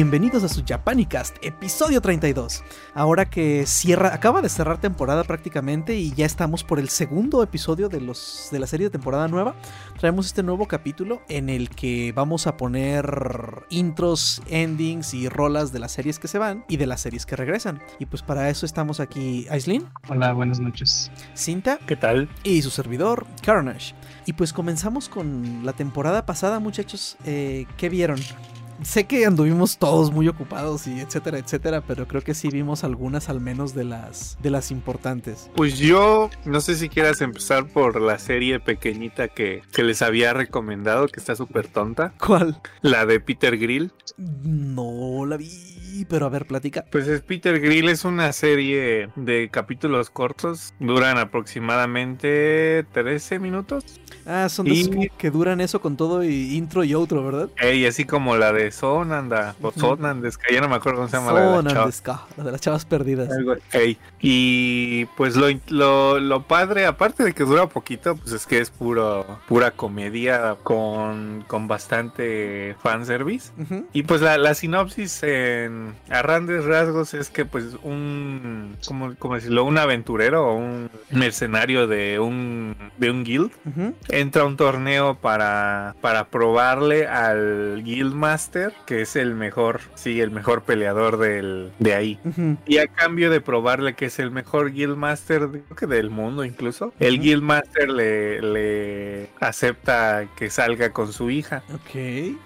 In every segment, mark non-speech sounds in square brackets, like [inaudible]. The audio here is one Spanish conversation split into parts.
bienvenidos a su Japanicast, episodio 32. Ahora que cierra, acaba de cerrar temporada prácticamente y ya estamos por el segundo episodio de, los, de la serie de temporada nueva, traemos este nuevo capítulo en el que vamos a poner intros, endings y rolas de las series que se van y de las series que regresan. Y pues para eso estamos aquí, Aislin. Hola, buenas noches. Cinta. ¿Qué tal? Y su servidor, Carnage. Y pues comenzamos con la temporada pasada, muchachos. Eh, ¿Qué vieron? Sé que anduvimos todos muy ocupados y etcétera, etcétera, pero creo que sí vimos algunas al menos de las de las importantes. Pues yo no sé si quieras empezar por la serie pequeñita que, que les había recomendado, que está súper tonta. ¿Cuál? La de Peter Grill. No la vi pero a ver, platica. Pues es Peter Grill, es una serie de capítulos cortos, duran aproximadamente 13 minutos. Ah, son dos que duran eso con todo y intro y outro, ¿verdad? Y así como la de Sonanda, o Sonandeska, ya no me acuerdo cómo se llama Sonandeska, la de las chavas perdidas. Y pues lo, lo, lo, padre, aparte de que dura poquito, pues es que es puro, pura comedia con, con bastante fanservice. Y pues la, la sinopsis en a grandes rasgos es que pues un, ¿cómo, decirlo? Un aventurero o un mercenario de un, de un guild entra a un torneo para, para probarle al guildmaster, que es el mejor, sí, el mejor peleador del, de ahí. Y a cambio de probarle que es el mejor guildmaster creo que del mundo incluso, el guildmaster le, le acepta que salga con su hija. Ok.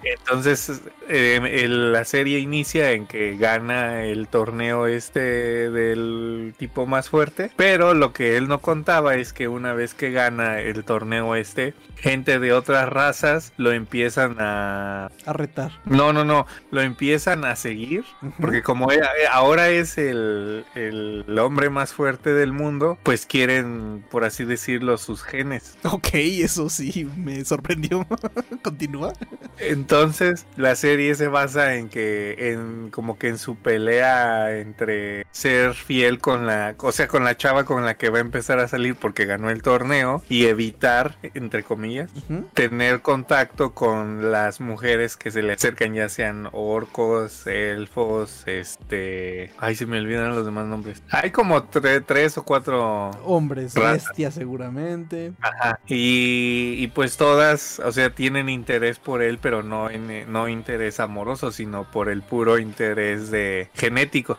Entonces eh, la serie inicia en que gana el torneo este del tipo más fuerte. Pero lo que él no contaba es que una vez que gana el torneo este, gente de otras razas lo empiezan a... A retar. No, no, no, lo empiezan a seguir. Porque como e, ahora es el, el hombre más fuerte del mundo, pues quieren, por así decirlo, sus genes. Ok, eso sí, me sorprendió. [laughs] Continúa. Entonces, la serie se basa en que, en como que en su pelea entre ser fiel con la, o sea, con la chava con la que va a empezar a salir porque ganó el torneo y evitar, entre comillas, tener contacto con las mujeres que se le acercan, ya sean orcos, elfos, este, ay, se me olvidan los demás nombres. Hay como tres o cuatro hombres, bestias seguramente. Ajá. Y, y, pues todas, o sea, tienen interés por él, pero no en, no interés amoroso, sino por el puro interés de genético.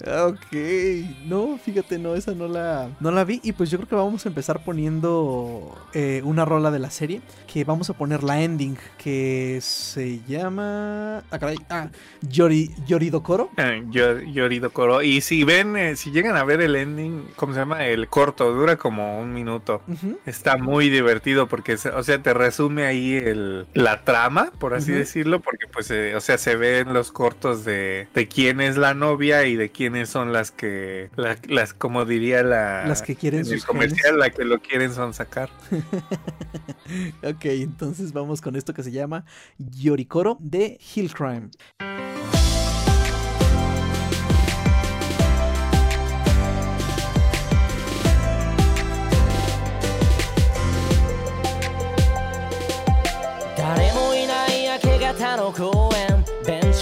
Ok, no, fíjate, no, esa no la, no la vi. Y pues yo creo que vamos a empezar poniendo eh, una rola de la serie. Que vamos a poner la ending, que se llama. Ah, caray, ah, Yori, Yoridokoro. Ah, Yoridokoro. Y si ven, eh, si llegan a ver el ending, ¿cómo se llama? El corto, dura como un minuto. Está muy divertido porque, o sea, te resume ahí el, la trama, por así decirlo, porque pues, eh, o sea, se ven los cortos de, de quién es la novia y de quiénes son las que, las, como diría la... Las que quieren el comercial, la que lo quieren son sacar. [laughs] ok, entonces vamos con esto que se llama Yorikoro de Hill Crime.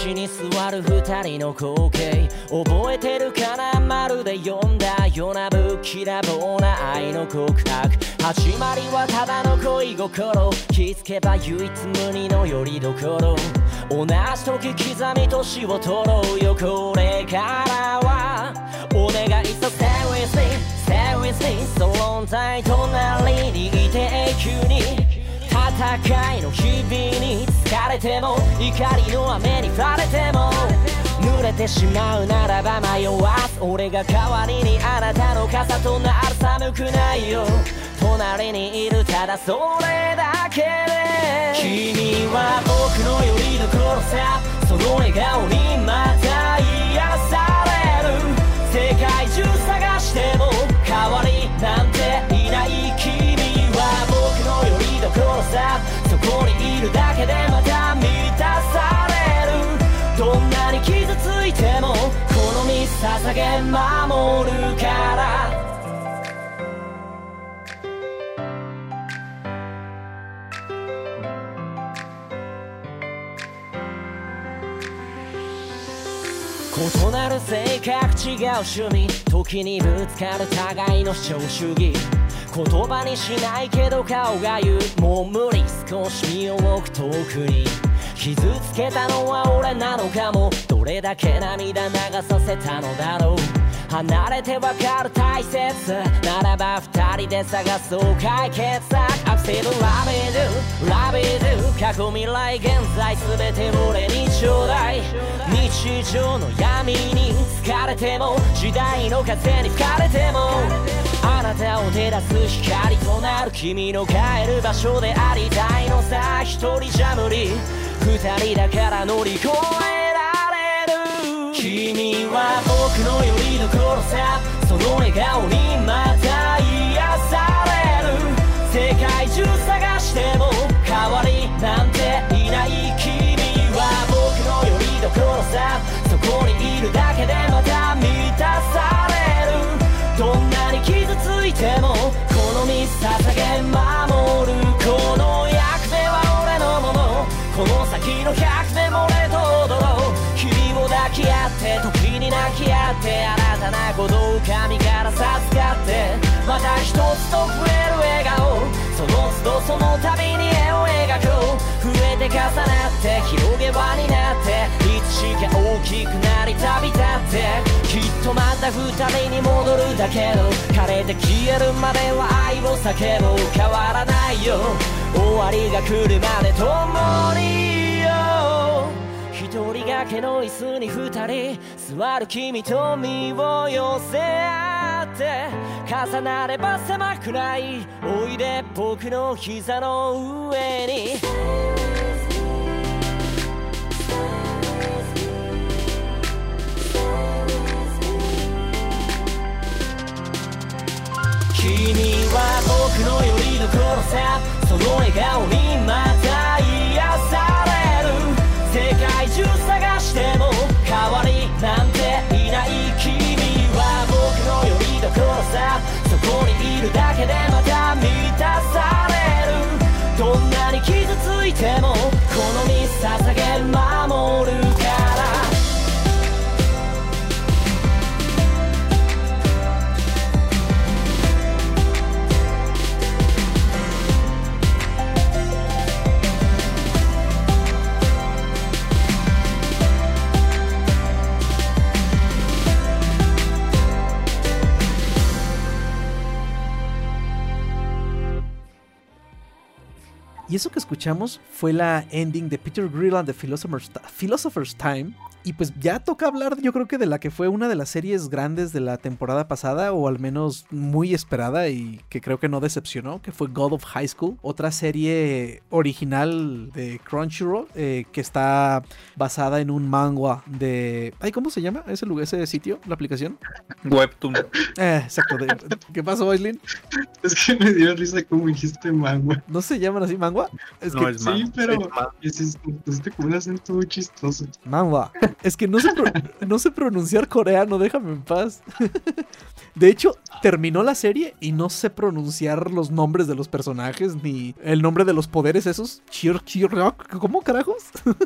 チに座る二人の光景覚えてるかなまるで読んだようなぶっきらぼうな愛の告白始まりはただの恋心気づけば唯一無二のよりどころ同じ時刻み年を取ろうよこれからはお願いさ Stay with me Stay with me その存在隣にいて永久に戦いの日々に疲れても怒りの雨に降られても。濡れてしまうならば迷わす。俺が代わりにあなたの傘となる寒くないよ。隣にいるただそれだけで。君は僕のよりどころさ。その笑顔にまた癒される。世界中探しても変わりなんてるだけでまた満たされる。どんなに傷ついてもこの身捧げ守るから。異なる性格違う趣味。時にぶつかる互いの主張主義。言葉にしないけど顔が言うもう無理少し身を置く遠くに傷つけたのは俺なのかも。どれだけ涙流させたのだろう。離れてわかる大切ならば二人で探そう解決策アクセル。ラビドゥラビドゥ過去未来現在全て俺にちょうだい日常の闇に疲れても。時代の風に吹かれても。あなたを照らす光となる君の帰る場所でありたいのさ。一人じゃ無理二人だから乗り越えられる。君は僕のよりどころさ。その笑顔にまた癒される。世界中探してもって新たなことを。神から授かってまた一つと増える笑顔その都度その度に絵を。描こう増えて重なって広げ場になっていつしか大きくなり旅立ってきっとまた二人に戻るだけど枯れて消えるまでは愛を。叫ぼう変わらないよ終わりが来るまで共にいよう一人掛けの椅子に二人座る君と身を寄せ合って重なれば狭くないおいで僕の膝の上に君は僕のよりどころさその笑顔にまたしても変わりなんていない君は僕のよりどころさ。そこにいるだけでまた満たされる。どんなに傷ついてもこの身捧げ守る。Y eso que escuchamos fue la ending de Peter Grill and the Philosopher's, Philosopher's Time. Y pues ya toca hablar, yo creo que de la que fue una de las series grandes de la temporada pasada, o al menos muy esperada y que creo que no decepcionó, que fue God of High School, otra serie original de Crunchyroll eh, que está basada en un manga de... Ay, ¿Cómo se llama ese lugar, ese sitio, la aplicación? Webtoon. Eh, exacto. de- ¿Qué pasó, Aislinn? Es que me dio risa como dijiste mangua. ¿No se llaman así manga? Es No, que es man- Sí, pero es hiciste, como un acento muy chistoso. Manhwa. Es que no sé, no sé pronunciar coreano, déjame en paz. [laughs] De hecho, terminó la serie y no sé pronunciar los nombres de los personajes ni el nombre de los poderes esos. ¿Cómo carajos? [laughs]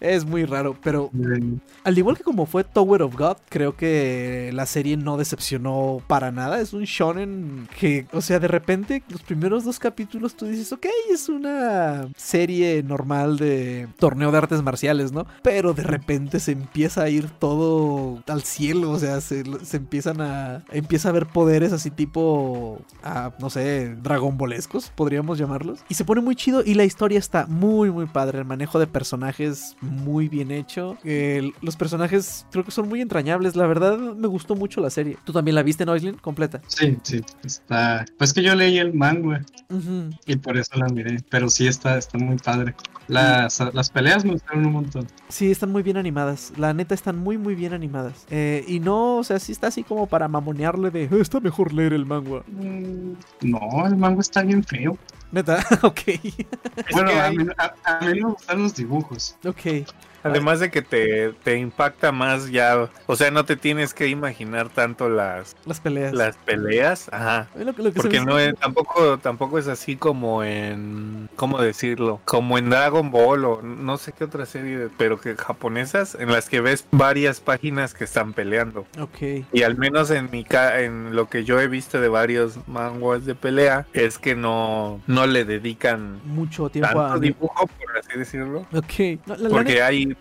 Es muy raro, pero Eh, al igual que como fue Tower of God, creo que la serie no decepcionó para nada. Es un shonen que, o sea, de repente los primeros dos capítulos tú dices, ok, es una serie normal de torneo de artes marciales, ¿no? Pero de repente se empieza a ir todo al cielo, o sea, se, se empiezan a... Empieza a haber poderes así tipo, ah, no sé, dragonbolescos, podríamos llamarlos. Y se pone muy chido y la historia está muy, muy padre. El manejo de personajes muy bien hecho. Los personajes creo que son muy entrañables. La verdad me gustó mucho la serie. ¿Tú también la viste, Noislin? Completa. Sí, sí, está. Pues que yo leí el manga y por eso la miré. Pero sí está, está muy padre. Las, las peleas me gustaron un montón. Sí, están muy bien animadas. La neta, están muy, muy bien animadas. Eh, y no, o sea, sí está así como para mamonearle de, "Eh, está mejor leer el manga. Mm, No, el manga está bien feo. Neta, [laughs] ok. Bueno, a, mí, a- a mí me gustan los dibujos. ok. Además de que te, te impacta más ya, o sea, no te tienes que imaginar tanto las, las peleas. Las peleas, ajá. Porque no es, tampoco, tampoco es así como en, ¿cómo decirlo? Como en Dragon Ball o no sé qué otra serie, pero que japonesas, en las que ves varias páginas que están peleando. Ok. Y al menos en mi en lo que yo he visto de varios manguas de pelea, es que no, no le dedican mucho tiempo a dibujo, por así decirlo. Ok. Porque hay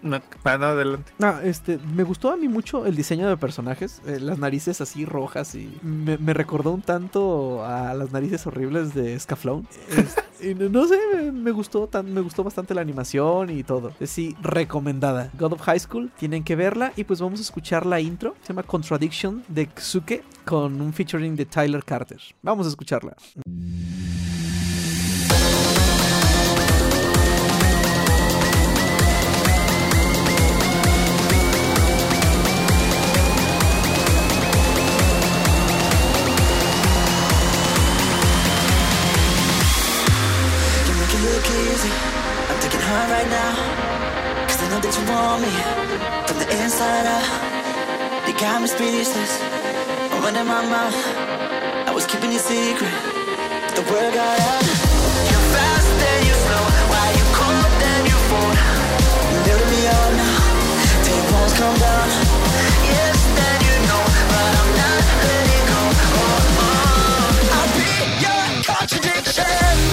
Ah, no, adelante. No, este, me gustó a mí mucho el diseño de personajes, eh, las narices así rojas y me, me, recordó un tanto a las narices horribles de Scaflón. [laughs] no sé, me, gustó tan, me gustó bastante la animación y todo. Sí, recomendada. God of High School, tienen que verla y pues vamos a escuchar la intro. Se llama Contradiction de Ksuke con un featuring de Tyler Carter. Vamos a escucharla. That you want me. From the inside out You got me speechless. I'm running my mouth I was keeping you secret. But the word got out. You're fast then you slow Why you cold then you fold You're building me up now your walls come down. Yes then you know. But I'm not letting go. Oh, oh. I'll be your contradiction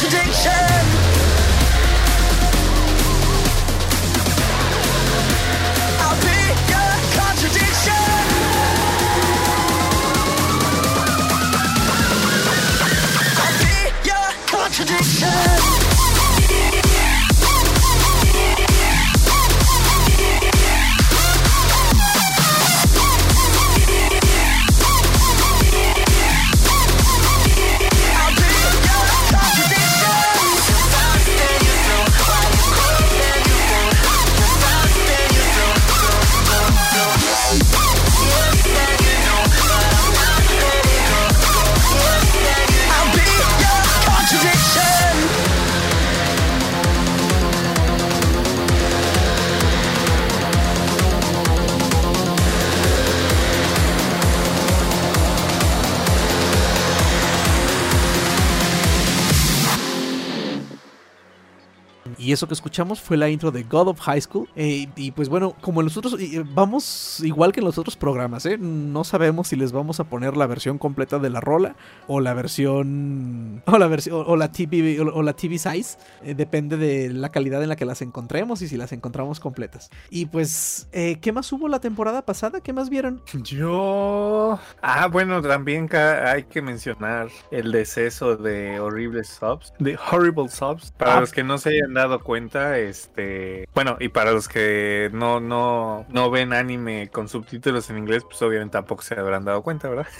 contradiction eso que escuchamos fue la intro de God of High School. Eh, y pues bueno, como nosotros vamos igual que en los otros programas, ¿eh? no sabemos si les vamos a poner la versión completa de la rola o la versión o la versión o la TV o la TV size. Eh, depende de la calidad en la que las encontremos y si las encontramos completas. Y pues, ¿qué más hubo la temporada pasada? ¿Qué más vieron? Yo, ah, bueno, también hay que mencionar el deceso de horribles subs, de horrible subs. Para ah. los que no se hayan dado dado cuenta, este, bueno, y para los que no, no, no ven anime con subtítulos en inglés, pues obviamente tampoco se habrán dado cuenta, ¿verdad? [laughs]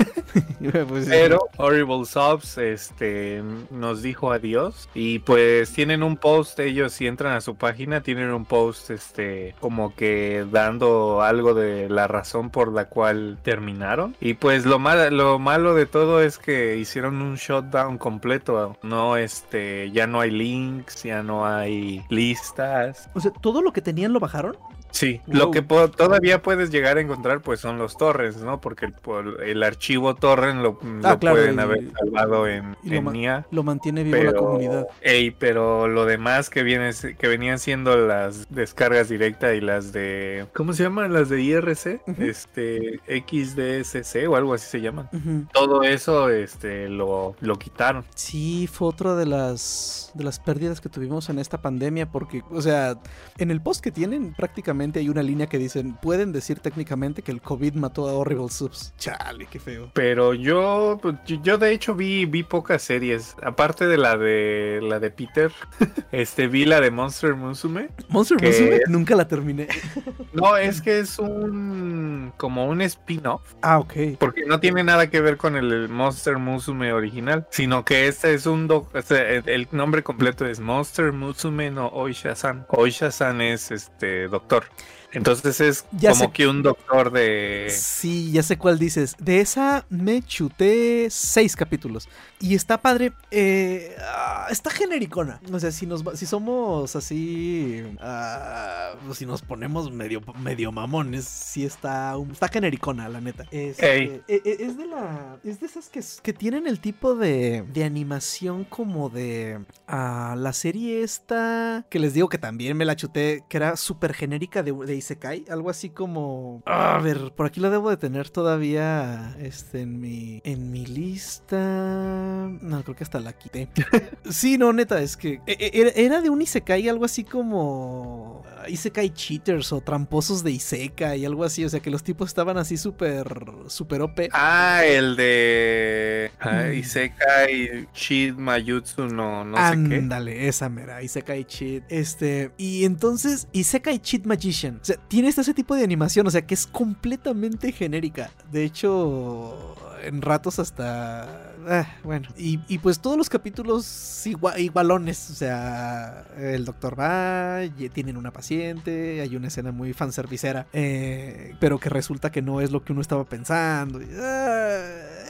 Pues Pero Horrible Subs, este, nos dijo adiós y pues tienen un post, ellos si entran a su página, tienen un post, este, como que dando algo de la razón por la cual terminaron. Y pues lo, mal, lo malo de todo es que hicieron un shutdown completo, no, este, ya no hay links, ya no hay listas. O sea, todo lo que tenían lo bajaron. Sí, lo que todavía puedes llegar a encontrar pues son los torres, ¿no? Porque el, el archivo torrent lo, ah, pueden haber salvado en, en lo, NIA. Lo mantiene vivo la comunidad. Ey, pero lo demás que viene, que venían siendo las descargas directas y las de ¿cómo se llaman? Las de IRC, este XDSC o algo así se llaman. Todo eso este lo, lo quitaron. Sí, fue otra de las de las pérdidas que tuvimos en esta pandemia porque, o sea, en el post que tienen prácticamente hay una línea que dicen, pueden decir técnicamente que el COVID mató a Horrible Subs. Chale, qué feo. Pero yo, pues, yo de hecho vi, vi pocas series. Aparte de la de la de Peter, [laughs] este vi la de Monster Musume. Monster Musume nunca la terminé. [laughs] no, es que es un como un spin-off. Ah, ok. Porque no tiene nada que ver con el Monster Musume original, sino que este es un doc, este, el nombre completo es Monster Musume no Oisha-san. Oisha-san es este doctor. Entonces es como que un doctor de. Sí, ya sé cuál dices. De esa me chuté seis capítulos. Y está padre. Eh, ah, está genericona. O sea, si, nos, si somos así. Uh, si nos ponemos medio, medio mamones, sí está, está genericona, la neta. Es, eh, eh, es de la. Es de esas que, que tienen el tipo de, de animación como de. Uh, la serie esta. Que les digo que también me la chuté. Que era súper genérica de, de Isekai. Algo así como. a ver, por aquí lo debo de tener todavía. Este, en mi. En mi lista. No, creo que hasta la quité. [laughs] sí, no, neta, es que e, e, era de un Isekai, algo así como Isekai cheaters o tramposos de Isekai y algo así. O sea, que los tipos estaban así súper, súper OP. Ah, el de ah, mm. Isekai cheat Mayutsu, no, no sé qué. Ándale, esa mera, Isekai cheat. Este, y entonces, Isekai cheat magician. O sea, tiene ese tipo de animación, o sea, que es completamente genérica. De hecho, en ratos hasta Ah, bueno, y, pues todos los capítulos igualones, o sea, el doctor va, tienen una paciente, hay una escena muy fanservicera, eh, pero que resulta que no es lo que uno estaba pensando. Ah,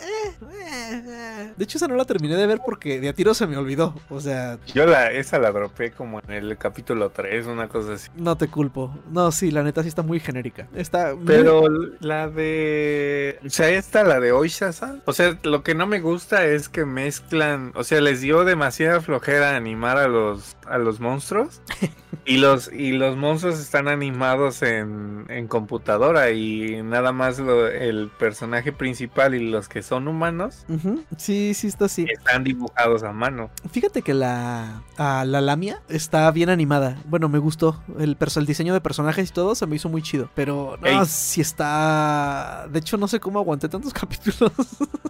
eh, eh, de hecho, esa no la terminé de ver porque de a tiro se me olvidó. O sea. Yo la, esa la dropé como en el capítulo 3, una cosa así. No te culpo. No, sí, la neta sí está muy genérica. Está. Pero la de. O sea, esta, la de Oisha-san. O sea, lo que no me gusta es que mezclan. O sea, les dio demasiada flojera animar a los, a los monstruos. [laughs] y los, y los monstruos están animados en, en computadora. Y nada más el personaje principal y los que son humanos. Sí, sí está así. Están dibujados a mano. Fíjate que la, la Lamia está bien animada. Bueno, me gustó. El, el diseño de personajes y todo se me hizo muy chido. Pero no, si está... De hecho, no sé cómo aguanté tantos [laughs] capítulos.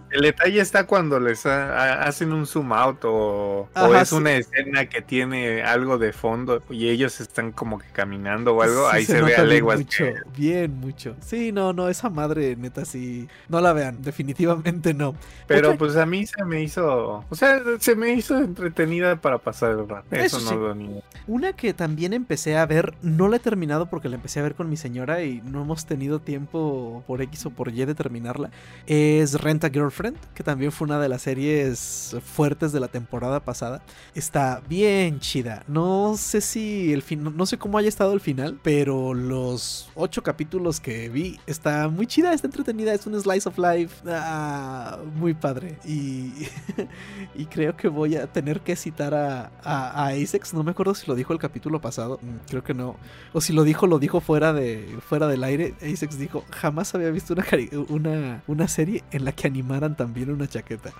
El detalle está cuando les hacen un zoom out o, es una escena que tiene algo de fondo y ellos están como que caminando o algo. ahí se, ve a leguas. Mucho, bien, mucho. Sí, no, no, esa madre neta sí. No la vean, definitivamente no. Pero pues a mí se me hizo, o sea, se me hizo entretenida para pasar el rato. Eso, no lo niego. Una que también empecé a ver, no la he terminado porque la empecé a ver con mi señora y no hemos tenido tiempo por X o por Y de terminarla, es Renta Girlfriend, que también fue una de las series fuertes de la temporada pasada. Está bien chida. No sé si el fin, no sé cómo haya estado el final, pero los ocho capítulos que vi está muy chida, está entretenida, es un slice of life. Ah, muy padre. Y, [laughs] y creo que voy a tener que citar a, a, No me acuerdo si lo dijo el capítulo pasado. Mm, creo que no. O si lo dijo, lo dijo fuera, de, fuera del aire. Asex dijo: Jamás había visto una, una, una serie en la que animaran también una chaqueta.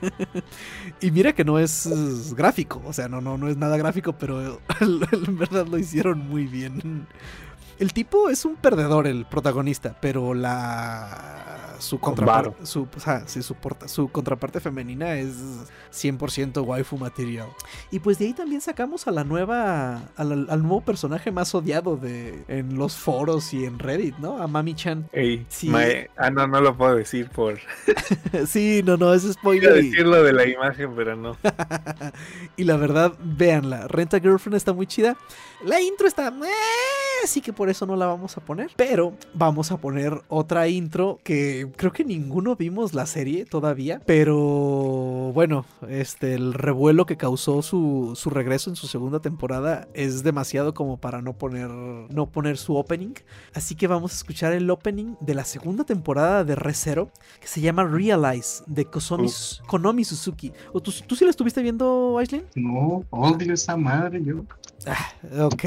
[laughs] y mira que no es gráfico. O sea, no, no es nada gráfico, pero [laughs] en verdad lo hicieron muy bien. El tipo es un perdedor, el protagonista, pero la su contraparte, su, su, su contraparte femenina es 100% waifu material. Y pues de ahí también sacamos a la nueva, al, nuevo personaje más odiado de en los foros y en Reddit, ¿no? A Mami Chan. sí. ah, no, no lo puedo decir por. [laughs] sí, no, no, es spoiler. Quiero decirlo de la imagen, pero no. [laughs] y la verdad, véanla. Renta Girlfriend está muy chida. La intro está. Eh, así que por eso no la vamos a poner. Pero vamos a poner otra intro que creo que ninguno vimos la serie todavía. Pero bueno, este, el revuelo que causó su, su regreso en su segunda temporada es demasiado como para no poner, no poner su opening. Así que vamos a escuchar el opening de la segunda temporada de ReZero que se llama Realize de Konomi Suzuki. ¿O tú, tú sí la estuviste viendo, Aislinn? No, odio esa madre yo. Ah,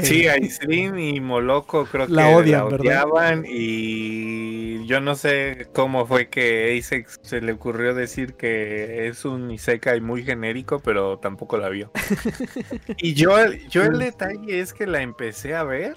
Sí, Aislinn y Moloco creo que la odiaban y yo no sé cómo fue que Asex se le ocurrió decir que es un Isekai muy genérico, pero tampoco la vio. [laughs] y yo, yo el detalle es que la empecé a ver,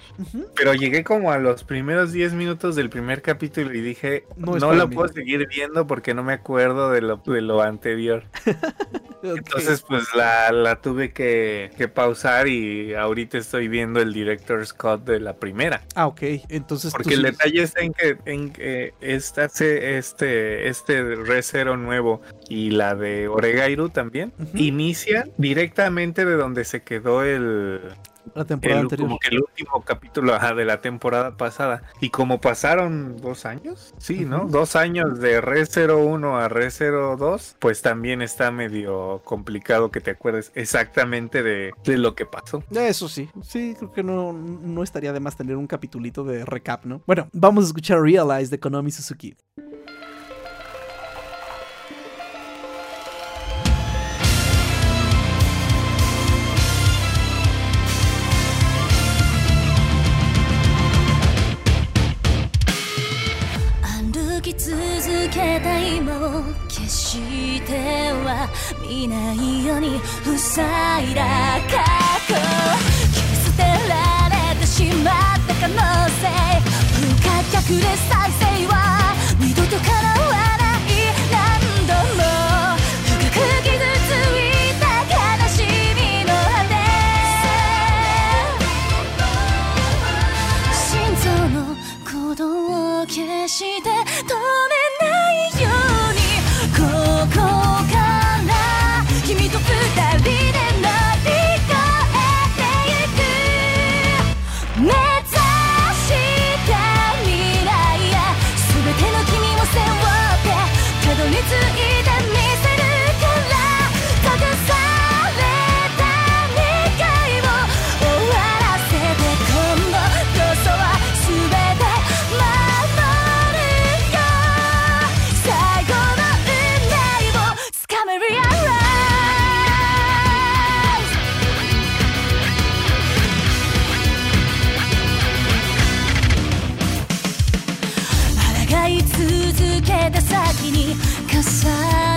pero llegué como a los primeros 10 minutos del primer capítulo y dije, no, no la puedo seguir viendo porque no me acuerdo de lo, de lo anterior. [laughs] Entonces pues la, la tuve que, que pausar y ahorita estoy viendo el director Scott de la primera. Ah, ok. Entonces. Porque el detalle está en que, en que esta, este, este Recero nuevo y la de Oregairu también inicia directamente de donde se quedó el, la temporada anterior. Como que el último capítulo de la temporada pasada. Y como pasaron dos años, sí, ¿no? Dos años de Re 01 a Re 02, pues también está medio complicado que te acuerdes exactamente de, de lo que pasó. Eso sí, sí, creo que no, no estaría de más tener un capitulito de recap, ¿no? Bueno, vamos a escuchar Realize de Konami Suzuki. は見ないように塞いだ過去切り捨てられてしまった可能性不可逆で再生は二度と叶わない何度も深く傷ついた悲しみの羽心臓の鼓動を消して止め先に重ね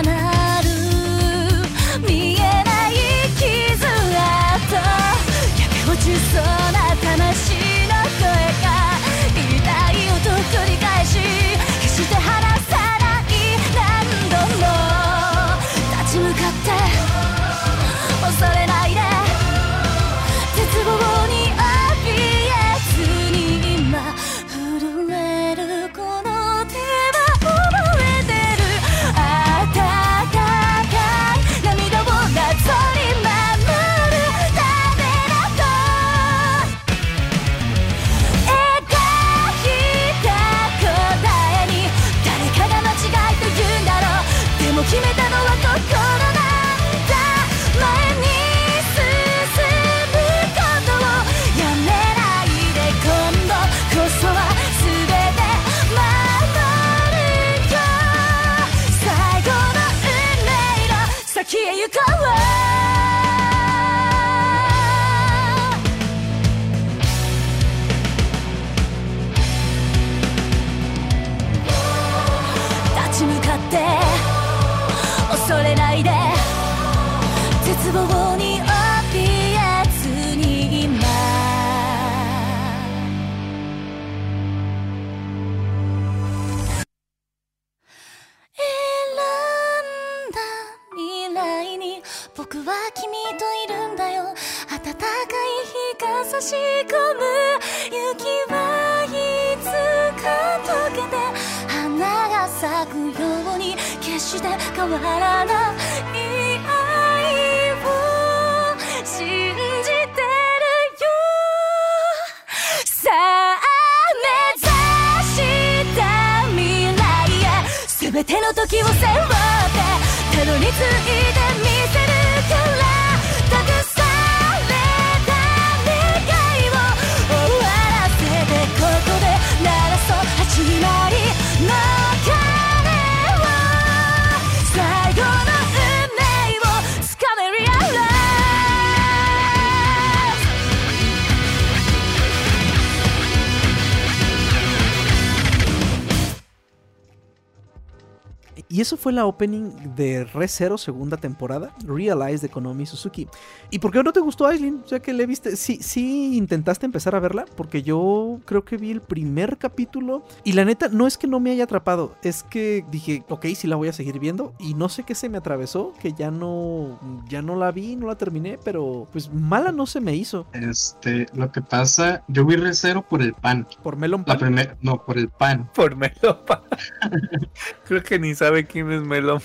Y eso fue la opening de Re Zero segunda temporada, Realize de Konomi Suzuki. ¿Y por qué no te gustó Aislinn? O sea que le viste, sí, sí intentaste empezar a verla, porque yo creo que vi el primer capítulo y la neta no es que no me haya atrapado, es que dije, ok, sí la voy a seguir viendo y no sé qué se me atravesó, que ya no, ya no la vi, no la terminé, pero pues mala no se me hizo. Este, lo que pasa, yo vi recero por el pan. Por Melon La Pan. primera, no, por el pan. Por Melopa. [laughs] Creo que ni sabe quién es Melon.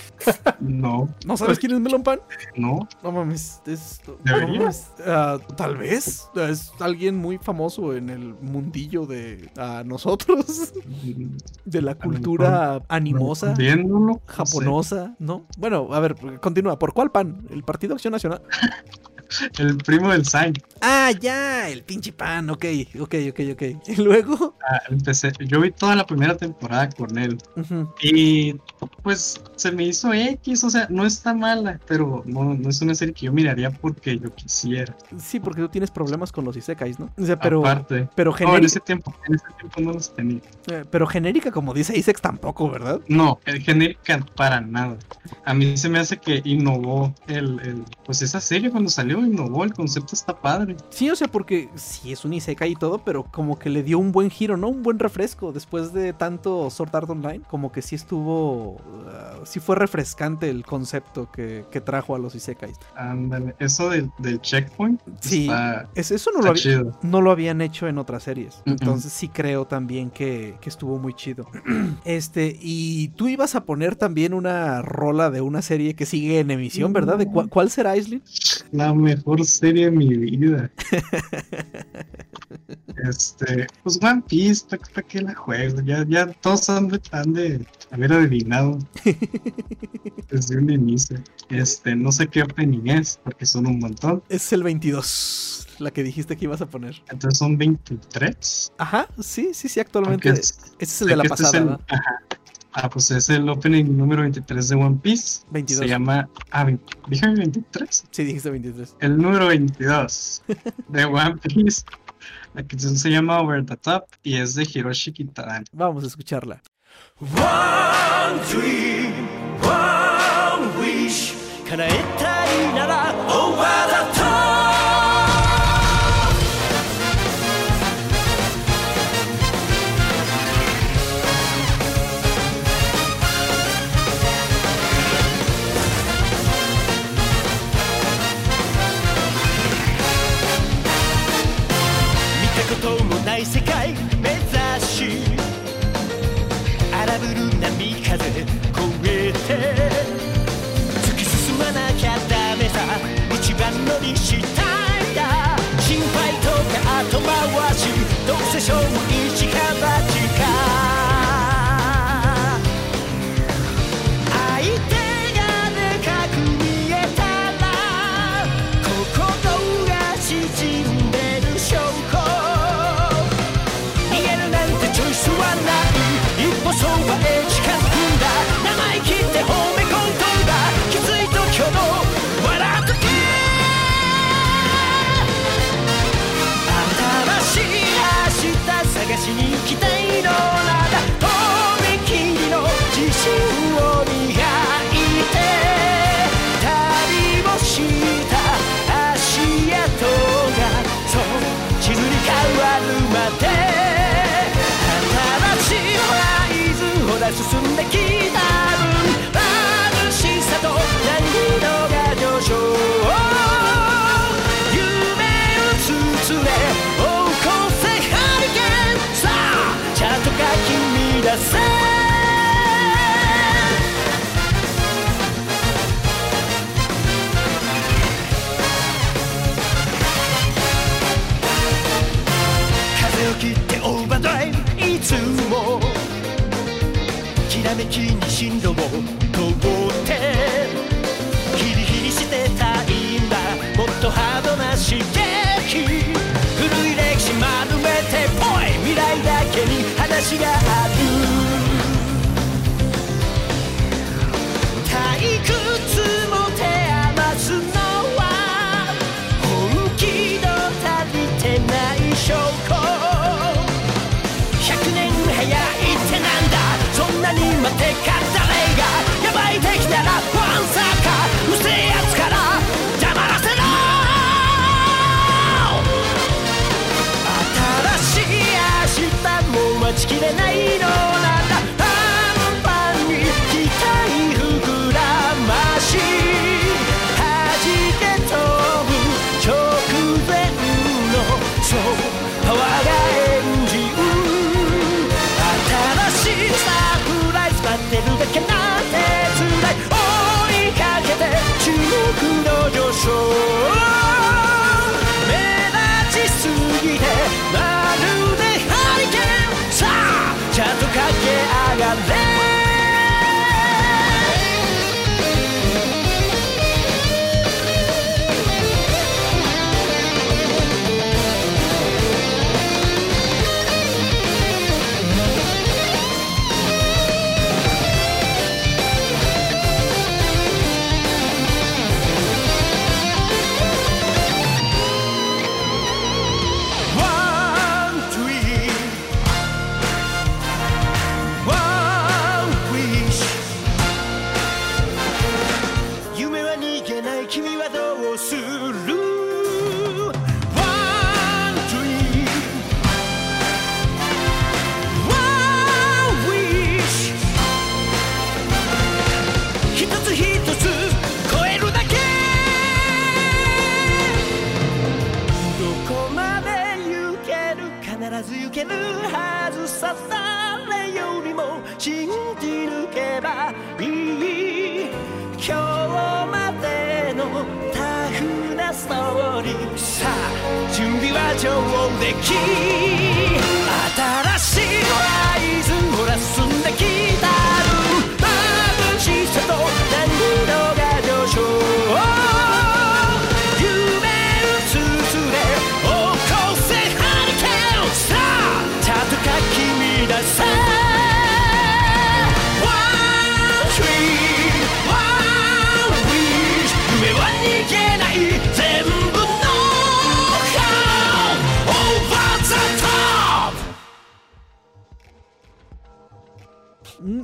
No, ¿No sabes quién es Melon Pan? no. No mames, es. Ah, tal vez. Es alguien muy famoso en el mundillo de ah, nosotros. [laughs] De la cultura animosa. Viéndolo. no sé. Japonosa, ¿no? Bueno, a ver, continúa. ¿Por cuál pan? ¿El Partido Acción Nacional? [laughs] El primo del Sain. Ah, ya, el pinche pan. Ok, ok, ok, ok. [laughs] Y luego. Ah, empecé, yo vi toda la primera temporada con él. Y pues se me hizo X, o sea, no está mala, pero no, no es una serie que yo miraría porque yo quisiera. Sí, porque tú tienes problemas con los isekais, ¿no? O sea, pero. Aparte. Pero, No, en genérica, ese tiempo, en ese tiempo no los tenía. eh, pero genérica, como dice Isaac, tampoco, ¿verdad? No, el genérica para nada. A mí se me hace que innovó el, el- pues esa serie cuando salió, innovó, el concepto está padre. Sí, o sea, porque sí es un Isekai y todo, pero como que le dio un buen giro, ¿no? Un buen refresco después de tanto Sword Art Online. Como que sí estuvo. ah, sí fue refrescante el concepto que, que trajo a los Isekais. Ándale, eso del, del checkpoint Sí, está, es, eso no lo, había- no lo habían hecho en otras series. Entonces sí creo también que, que estuvo muy chido. [clears throat] este, y tú ibas a poner también una rola de una serie que sigue en emisión, ¿verdad? ¿De ¿Cuál será, Aislinn? La mejor serie de mi vida. [laughs] este, pues One Piece, ¿para, qué la juego? Ya, ya todos han de, han de haber adivinado [laughs] desde un inicio. Este, no sé qué opening es, porque son un montón. Es el 22, la que dijiste que ibas a poner. Entonces son 23. Ajá, sí, sí, sí, actualmente. Aunque Ese es- es el de la este es pasada, el- ¿verdad? ajá. Ah, pues es el opening número 23 de One Piece. 22. Se llama. Ah, ¿dije 23? Sí, dijiste 23. El número 22 de [laughs] One Piece. La canción se llama Over the Top y es de Hiroshi Kitadani. Vamos a escucharla. One dream, one wish, over the ぶる波風越えて突き進まなきゃダメさ一番乗りしたいんだ心配とか後回しどうせしょうも一かのならとびきりの自信を磨いて旅をした足跡がそう地図に変わるまで新しい。の合図を出進んできた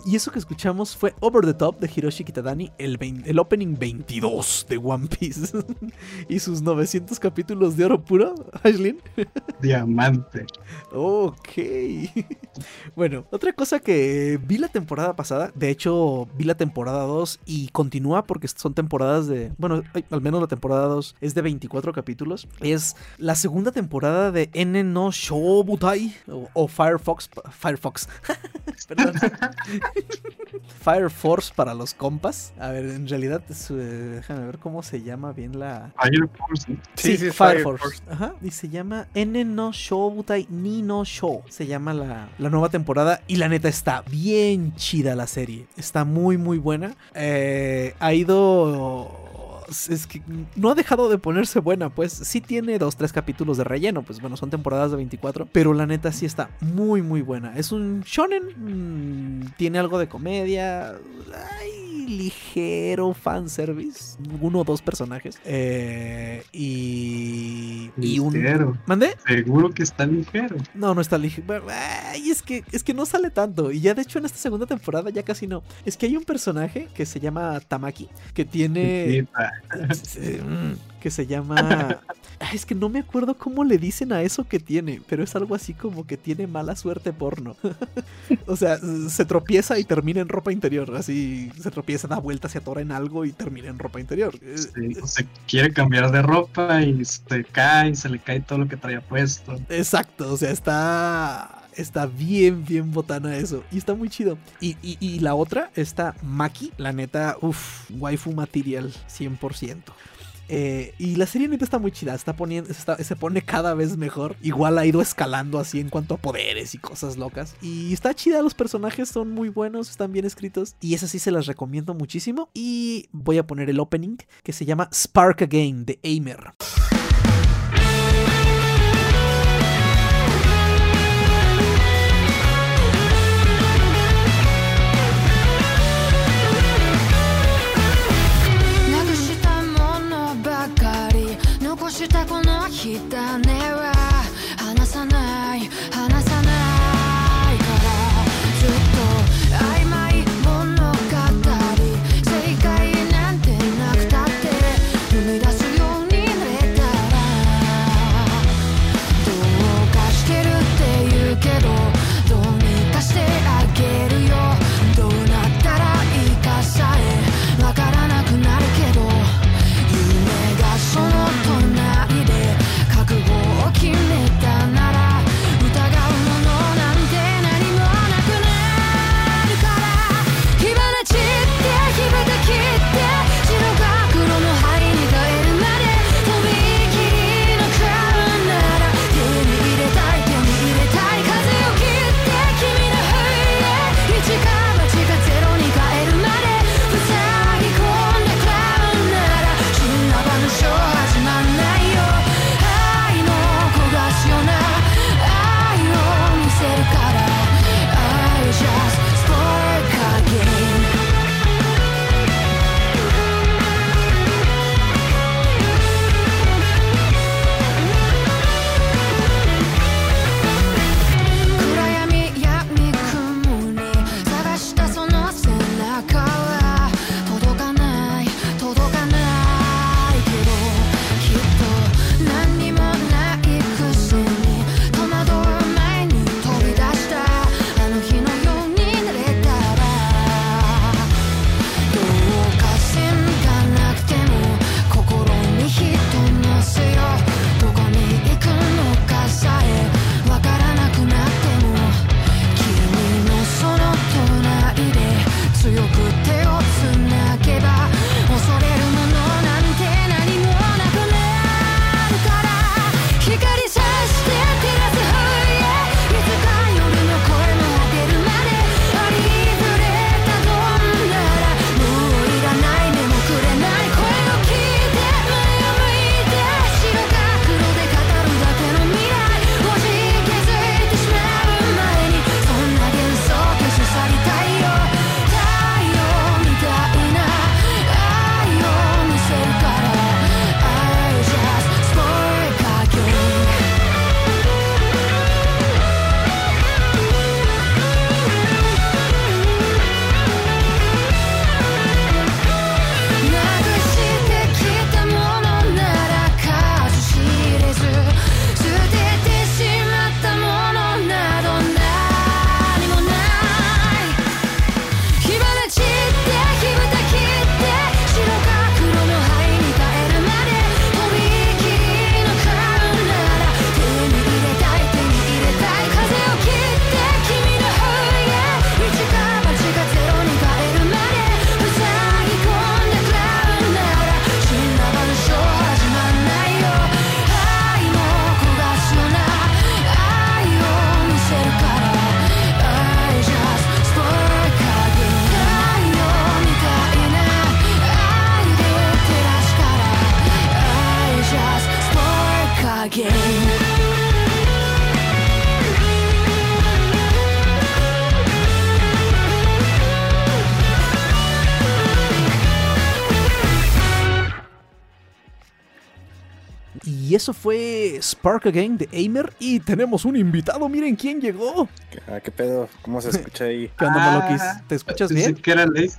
Y eso que escuchamos fue Over the Top de Hiroshi Kitadani, el, el opening 22 de One Piece. [laughs] y sus 900 capítulos de oro puro, [laughs] Ashlyn. Diamante. Ok. bueno, otra cosa que vi la temporada pasada, de hecho vi la temporada 2 y continúa porque son temporadas de, bueno, al menos la temporada 2 es de 24 capítulos, es la segunda temporada de N no Shobutai o, o Firefox, Firefox, [laughs] perdón. Fire Force para los compas. A ver, en realidad, es, eh, déjame ver cómo se llama bien la, Fire Force. Sí, Sí, sí, Fire, Fire Force. Force. Ajá. Y se llama N no Shobutai ni no Show. Se llama la, la nueva temporada. Y la neta está bien chida la serie. Está muy, muy buena. Eh, ha ido. Es que no ha dejado de ponerse buena, pues sí tiene dos, tres capítulos de relleno, pues bueno, son temporadas de 24, pero la neta sí está muy, muy buena. Es un shonen, mm, tiene algo de comedia, ligero fanservice, uno o dos personajes, eh, y, y un... Ligero. ¿Mandé? Seguro que está ligero. No, no está ligero. Ay, es que, es que no sale tanto. Y ya de hecho en esta segunda temporada ya casi no. Es que hay un personaje que se llama Tamaki, que tiene... [laughs] Que se llama. [laughs] Es que no me acuerdo cómo le dicen a eso que tiene, pero es algo así como que tiene mala suerte porno. [laughs] o sea, se tropieza y termina en ropa interior. Así se tropieza, da vuelta, se atora en algo y termina en ropa interior. Eh, Sí, se quiere cambiar de ropa y se cae, se le cae todo lo que traía puesto. Exacto, o sea, está. Está bien, bien botana eso. Y está muy chido. Y, y- y la otra, está Maki, la neta, uff, waifu material 100%. Eh, y la serie neta está muy chida, está poniendo, se pone cada vez mejor. Igual ha ido escalando así en cuanto a poderes y cosas locas. Y está chida, los personajes son muy buenos, están bien escritos. Y esa sí se las recomiendo muchísimo. Y voy a poner el opening que se llama Spark Again de Aimer. eso fue Spark Again de Aimer y tenemos un invitado, miren quién llegó. Ah, qué pedo, ¿cómo se escucha ahí? ¿Qué onda, Maloquis? Ah. ¿Te escuchas bien? ¿Qué era el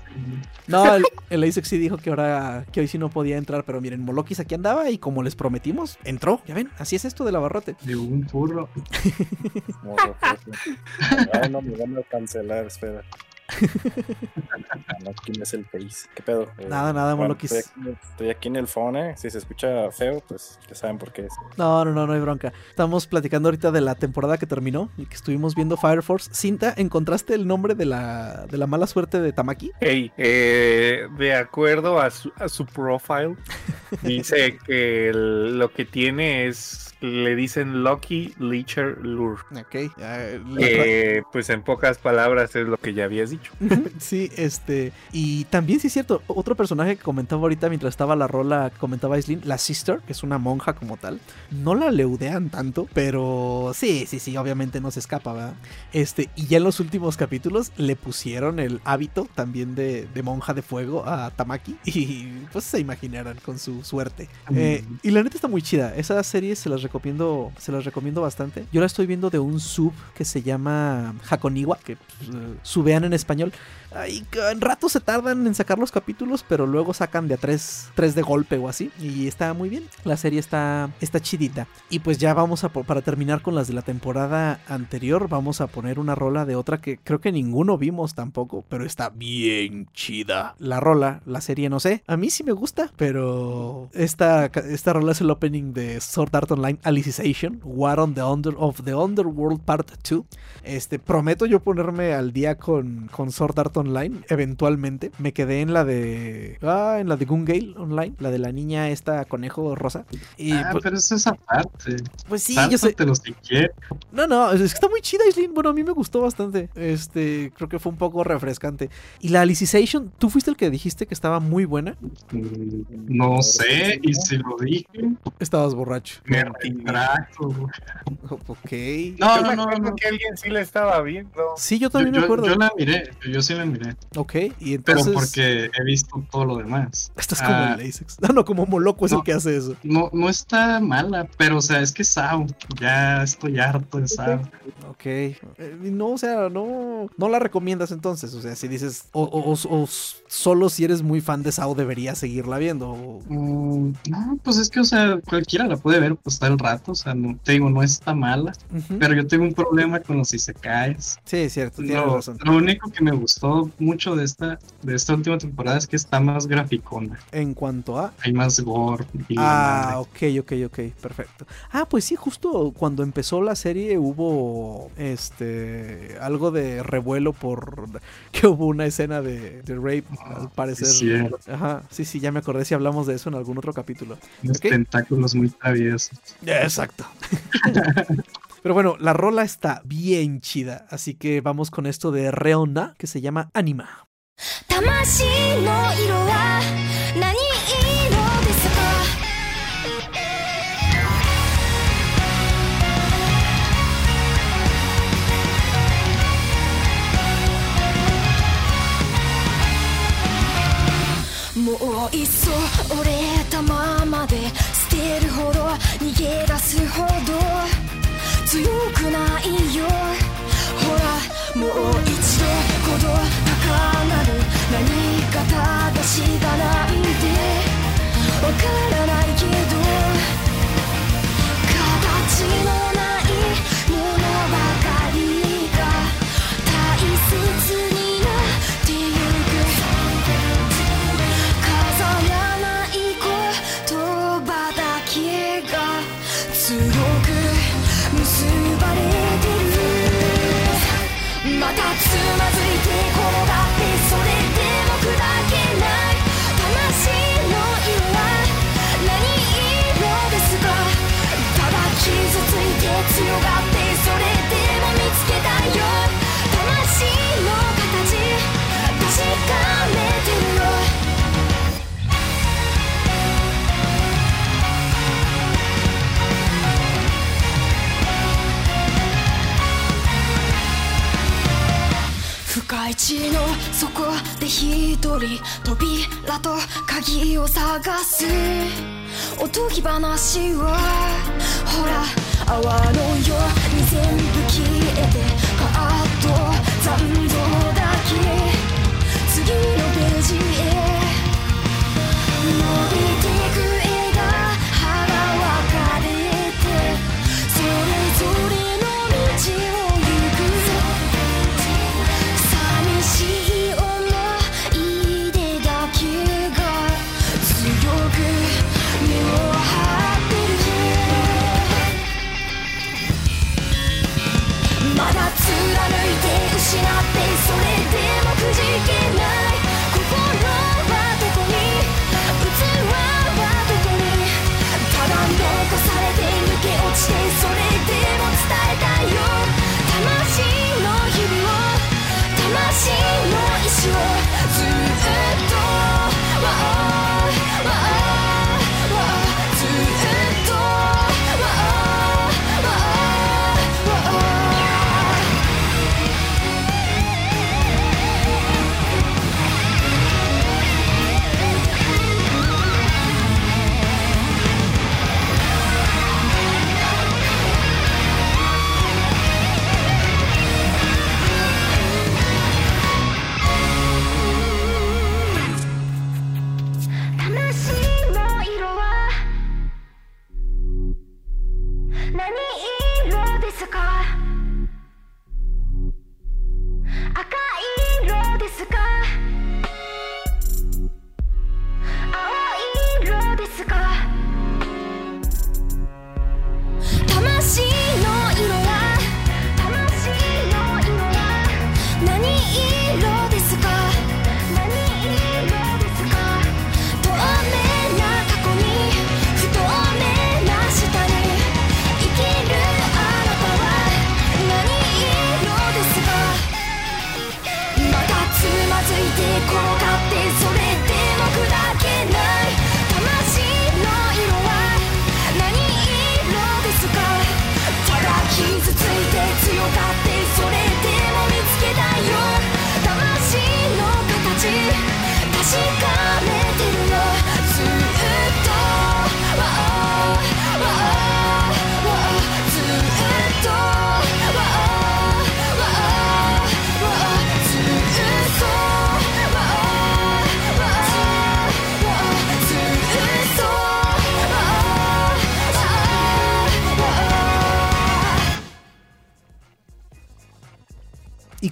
No, el, el ASIC sí dijo que ahora, que hoy sí no podía entrar, pero miren, Moloquis aquí andaba y como les prometimos, entró, ya ven, así es esto del abarrote. De un turro. no, no me van a cancelar, espera no, ¿Quién es el Face? ¿Qué pedo? Eh, nada, nada, bueno, estoy, aquí, estoy aquí en el phone, ¿eh? Si se escucha feo, pues ya saben por qué es. No, no, no, no hay bronca. Estamos platicando ahorita de la temporada que terminó y que estuvimos viendo Fire Force. Cinta, ¿encontraste el nombre de la, de la mala suerte de Tamaki? Hey, eh, de acuerdo a su, a su profile, [laughs] dice que lo que tiene es le dicen Lucky Leecher Lure. Ok. Que pues en pocas palabras es lo que ya habías dicho. [laughs] sí, este. Y también, sí es cierto, otro personaje que comentaba ahorita mientras estaba la rola, comentaba Aislinn, la Sister, que es una monja como tal. No la leudean tanto, pero sí, sí, sí, obviamente no se escapa, ¿verdad? Este, y ya en los últimos capítulos le pusieron el hábito también de, de monja de fuego a Tamaki. Y pues se imaginarán con su suerte. Eh, y la neta está muy chida. Esa serie se las recomiendo, se las recomiendo bastante. Yo la estoy viendo de un sub que se llama Hakoniwa, que pues, eh, subean en español. Que en rato se tardan en sacar los capítulos, pero luego sacan de a tres, tres de golpe o así. Y está muy bien. La serie está, está chidita. Y pues ya vamos a, para terminar con las de la temporada anterior, vamos a poner una rola de otra que creo que ninguno vimos tampoco, pero está bien chida. La rola, la serie no sé. A mí sí me gusta, pero esta, esta rola es el opening de Sword Art Online Alicization, War on the Under of the Underworld Part 2. Este, prometo yo ponerme al día con, con Sword Art Online, eventualmente. Me quedé en la de. Ah, en la de Gungale Online, la de la niña esta conejo rosa. Y ah, pues, pero es esa parte. pues sí, yo sé. No, no, es que está muy chida, Islin. Bueno, a mí me gustó bastante. Este, creo que fue un poco refrescante. Y la Alicization, ¿tú fuiste el que dijiste que estaba muy buena? Mm, No sé, y si lo dije, Estabas borracho. me Ok. No, Yo no, me no, acuerdo no. que alguien sí le estaba viendo. Sí, yo Yo, también me acuerdo. yo la miré, yo sí la miré, Ok, y pero entonces. porque he visto todo lo demás. Estás como Ah, el Lasex. [laughs] No, no, como Moloco es el que hace eso. No, no está mala, pero o sea, es que Sao, ya estoy harto de Sao. Ok. Eh, no, o sea, no, no la recomiendas entonces. O sea, si dices, o, o- o- o solo si eres muy fan de Sao deberías seguirla viendo. o- Mm, no, pues es que, o sea, cualquiera la puede ver, pues está el rato, o sea, no, te digo, no está mala, Ujú. pero yo tengo un problema con los isekais. Sí, cierto, Lo, razón. lo único que me gustó mucho de esta, de esta última temporada es que está más graficona, En cuanto a. hay más gore. y Ah, ok, ok, ok, perfecto. Ah, pues sí, justo cuando empezó la serie hubo este algo de revuelo por [laughs] que hubo una escena de, de rape, al parecer. sí, cierto. Ajá, sí, sí, ya me acordé si hablamos de eso en algún otro capítulo. Los tentáculos muy traviesos. Exacto. [laughs] Pero bueno, la rola está bien chida, así que vamos con esto de Reona que se llama Anima. 魂の色は何色ですかもういっそ 深い地の底で一人扉と鍵を探す。おとぎ話はほら泡のように全部消えてカーッと残像だけ。次のページへ。伸び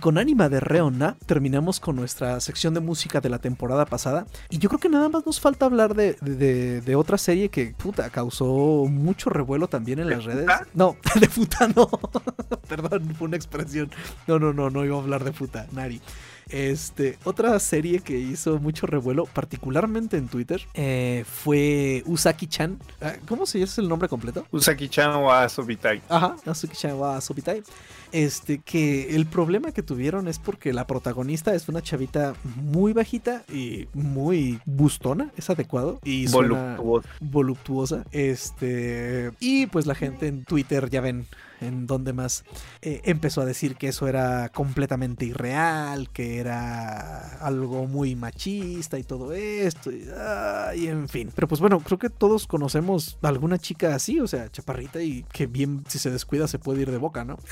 con Ánima de Reona terminamos con nuestra sección de música de la temporada pasada. Y yo creo que nada más nos falta hablar de, de- de otra serie que, puta, causó mucho revuelo también en ¿De las redes. puta? No, [laughs] de puta no. [laughs] Perdón, fue una expresión. No, no, no, no iba a hablar de puta, Nari. Este, otra serie que hizo mucho revuelo, particularmente en Twitter, eh, fue Usaki-chan. Ah, ¿Cómo se llama el nombre completo? Usaki-chan wa Sobitai. Ajá, Azuki-chan wa Sobitai. Este, que el problema que tuvieron es porque la protagonista es una chavita muy bajita y muy bustona, es adecuado. Y suena Voluptuoso. voluptuosa. Este, y pues la gente en Twitter, ya ven en donde más, eh, empezó a decir que eso era completamente irreal, que era algo muy machista y todo esto, y, ah, y en fin. Pero pues bueno, creo que todos conocemos a alguna chica así, o sea, chaparrita y que bien, si se descuida, se puede ir de boca, ¿no? [laughs]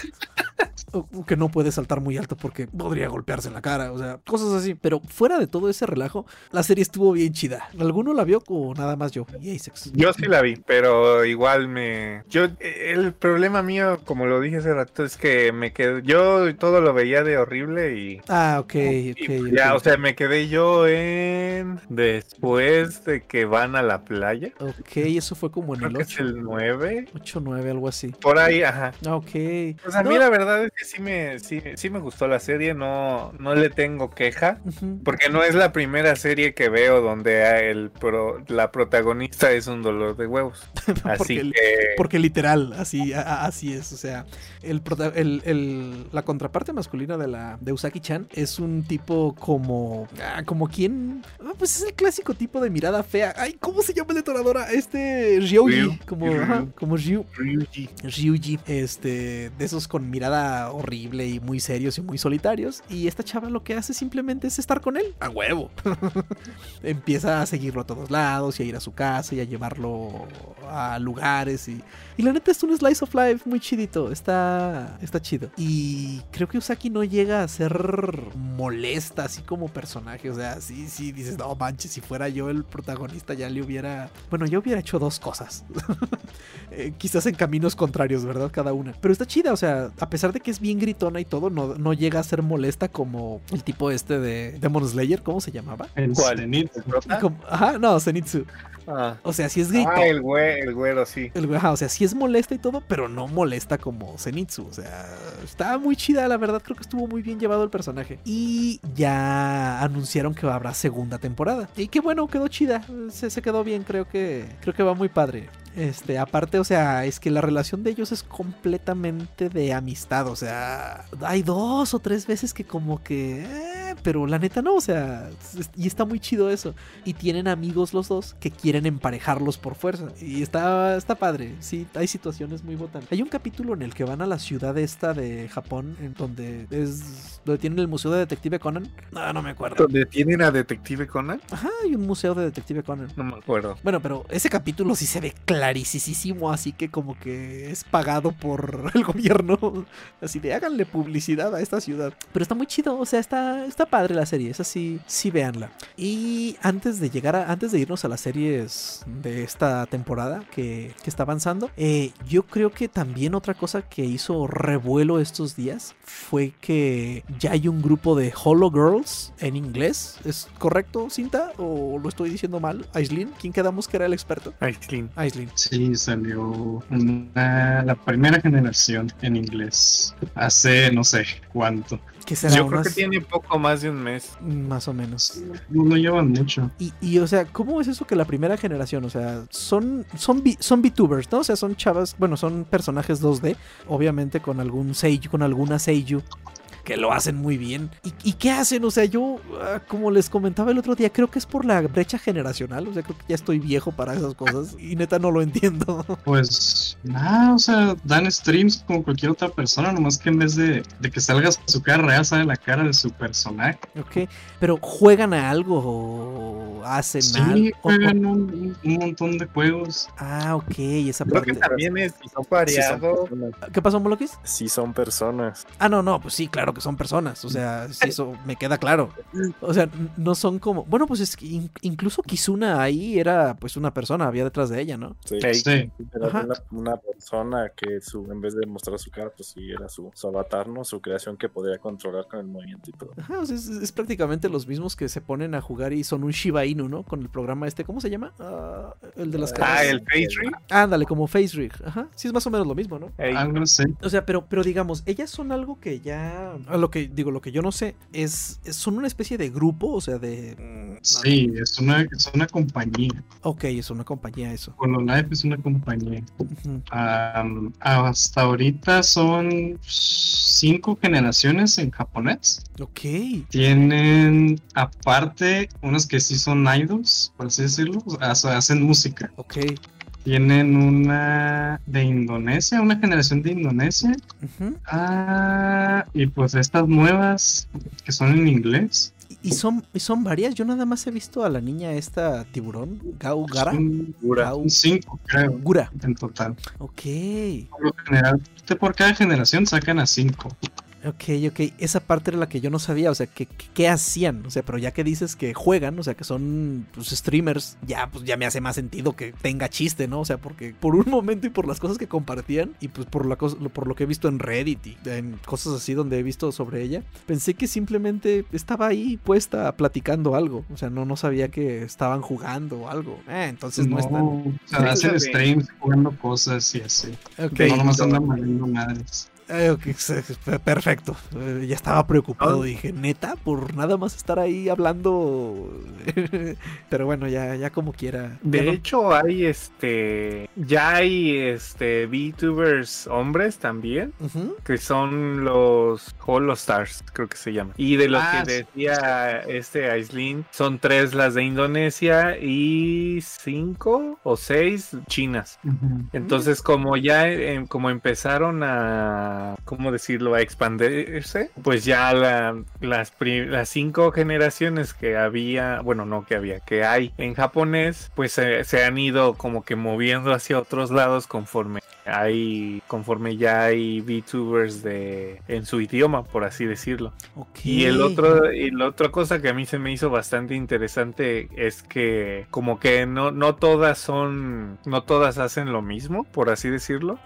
O o que no puede saltar muy alto porque podría golpearse en la cara, o sea, cosas así. Pero fuera de todo ese relajo, la serie estuvo bien chida. ¿Alguno la vio o nada más yo? Y Asex. Yo sí la vi, pero igual me. Yo, el problema mío, como lo dije hace rato, es que me quedé. Yo todo lo veía de horrible y. Ah, ok, y ok. ya, o sea, me quedé yo en. Después de que van a la playa. Ok, eso fue como en Creo el que es 8. el 9. 8, 9, algo así. Por ahí, ajá. Ah, Ok. Pues a mí No. la verdad es que sí me, sí, sí me gustó la serie, no, no le tengo queja. Porque no es la primera serie que veo donde el pro- la protagonista es un dolor de huevos. [laughs] Así porque, que. porque literal, así, a- así es. O sea, el, prota- el- el- la contraparte masculina de la de Usaki-chan es un tipo como. ah, como quien. ah, pues es el clásico tipo de mirada fea. Ay, ¿cómo se llama el detonadora? Este Ryuji. Ryu. Como, Ryu. ajá, como Ryu. Ryuji. Ryuji, este, de esos con mirada horrible y muy serios y muy solitarios. Y esta chava lo que hace simplemente es estar con él, a huevo. [laughs] Empieza a seguirlo a todos lados y a ir a su casa y a llevarlo a lugares. Y, y la neta es un slice of life muy chidito, está, está chido. Y creo que Usaki no llega a ser molesta así como personaje. O sea, sí, sí, dices, no manches, si fuera yo el protagonista ya le hubiera... Bueno, yo hubiera hecho dos cosas. [laughs] Eh, quizás en caminos contrarios, ¿verdad? Cada una. Pero está chida, o sea, a pesar de que es bien gritona y todo, no, no llega a ser molesta como el tipo este de Demon Slayer, ¿cómo se llamaba? El. ¿El prota? Como- ajá, no, Zenitsu. Ah. O sea, sí es gritón. Ah, el güey, el güero, sí. El güey, ajá, o sea, sí es molesta y todo, pero no molesta como Zenitsu. O sea, está muy chida, la verdad. Creo que estuvo muy bien llevado el personaje. Y ya anunciaron que habrá segunda temporada. Y qué bueno, quedó chida. Se, se quedó bien, creo que, creo que va muy padre. Este, aparte, o sea, es que la relación de ellos es completamente de amistad. O sea, hay dos o tres veces que como que... eh, pero la neta no, o sea, y está muy chido eso. Y tienen amigos los dos que quieren emparejarlos por fuerza. Y está, está padre. Sí, hay situaciones muy botanas. Hay un capítulo en el que van a la ciudad esta de Japón, en donde es donde tienen el museo de Detective Conan. No, no me acuerdo. ¿Donde tienen a Detective Conan? Ajá, hay un museo de Detective Conan. No me acuerdo. Bueno, pero ese capítulo sí se ve claro clarísimo, así que como que es pagado por [laughs] el gobierno. Así de háganle publicidad a esta ciudad. Pero está muy chido, o sea, está, está padre la serie, es así, sí véanla. Y antes de llegar a, antes de irnos a las series de esta temporada que, que está avanzando, eh, yo creo que también otra cosa que hizo revuelo estos días fue que ya hay un grupo de Holo Girls en inglés. ¿Es correcto, Cinta? ¿O lo estoy diciendo mal? Aislin, ¿quién quedamos que era el experto? Aislin. Aislin. Sí, salió una- la primera generación en inglés. Hace no sé cuánto. Yo creo que tiene poco más de un mes. Más o menos. No, no llevan mucho. Y, y, o sea, ¿cómo es eso que la primera generación? O sea, son, son, son VTubers, ¿no? O sea, son chavas, bueno, son personajes 2D, obviamente con algún seiyuu, con alguna seiyuu que lo hacen muy bien. ¿Y, y qué hacen? O sea, yo, ah, como les comentaba el otro día, creo que es por la brecha generacional. O sea, creo que ya estoy viejo para esas cosas y neta no lo entiendo. [laughs] Pues nada, o sea, dan streams como cualquier otra persona, nomás que en vez de, de que salga su cara real, sale la cara de su personaje. ok, pero ¿juegan a algo o hacen Sí, algo? O- o- juegan un, un montón de juegos. ah, ok, esa Creo que parte. también es Sí son variado. personas. ¿Qué pasó, Molokis? Sí son personas. Ah, no, no, pues sí, claro que son personas. O sea, sí, eso me queda claro. O sea, no son como. Bueno, pues es que in- incluso Kizuna ahí era pues una persona, había detrás de ella, ¿no? Sí. Era una, una persona que su, en vez de mostrar su cara, pues sí era su, su avatar, ¿no? Su creación que podía controlar con el movimiento y todo. Ajá, o sea, es, es prácticamente los mismos que se ponen a jugar y son un Shiba Inu, ¿no? Con el programa este, ¿cómo se llama? Ah, el de las Ah, caras. Ah, el Face Rig. Ándale, como Face Rig. Ajá, sí es más o menos lo mismo, ¿no? Ey. algo así. O sea, pero, pero digamos, ellas son algo que ya. A Lo que digo, lo que yo no sé es. son una especie de grupo, o sea, de. Sí, es una, es una compañía. Ok, es una compañía eso. Hololive es una compañía. Hasta ahorita son cinco generaciones en japonés. Ok. Tienen aparte unas que sí son idols, por así decirlo, o sea, hacen música. Ok. Tienen una de Indonesia, una generación de Indonesia. Ah, y pues estas nuevas que son en inglés. Y son, y son varias. Yo nada más he visto a la niña esta tiburón, Gau Gara. Son Gura. Gau- cinco, creo, Gura. en total. Ok. Por lo general, por cada generación sacan a cinco. Ok, ok. Esa parte era la que yo no sabía. O sea, que, que- ¿qué hacían? O sea, pero ya que dices que juegan, o sea, que son pues, streamers, ya pues ya me hace más sentido que tenga chiste, ¿no? O sea, porque por un momento y por las cosas que compartían y pues por, la cosa, por lo que he visto en Reddit y en cosas así donde he visto sobre ella, pensé que simplemente estaba ahí puesta platicando algo. O sea, no, no sabía que estaban jugando o algo. Eh, entonces no, están. o sea, hacen streams jugando cosas y así. Ok. No nomás andan madres. Eh, perfecto. Eh, ya estaba preocupado. Ah. Dije, neta, por nada más estar ahí hablando. [laughs] Pero bueno, ya, ya como quiera. Ya De no- hecho, hay este. Ya hay este. VTubers hombres también. Que son los Holostars, creo que se llaman. Y de los Ah, que sí. decía este Aislin, son tres las de Indonesia y cinco o seis chinas. Entonces, como ya eh, como empezaron a, ¿cómo decirlo?, a expandirse, pues ya la- las, cinco generaciones que había, bueno, no que había, que hay en japonés, pues se han ido como que moviendo hacia otros lados conforme hay, conforme ya hay VTubers de, en su idioma, por así decirlo. Y el otro, y la otra cosa que a mí se me hizo bastante interesante es que como que no, no todas son, no todas hacen lo mismo, por así decirlo,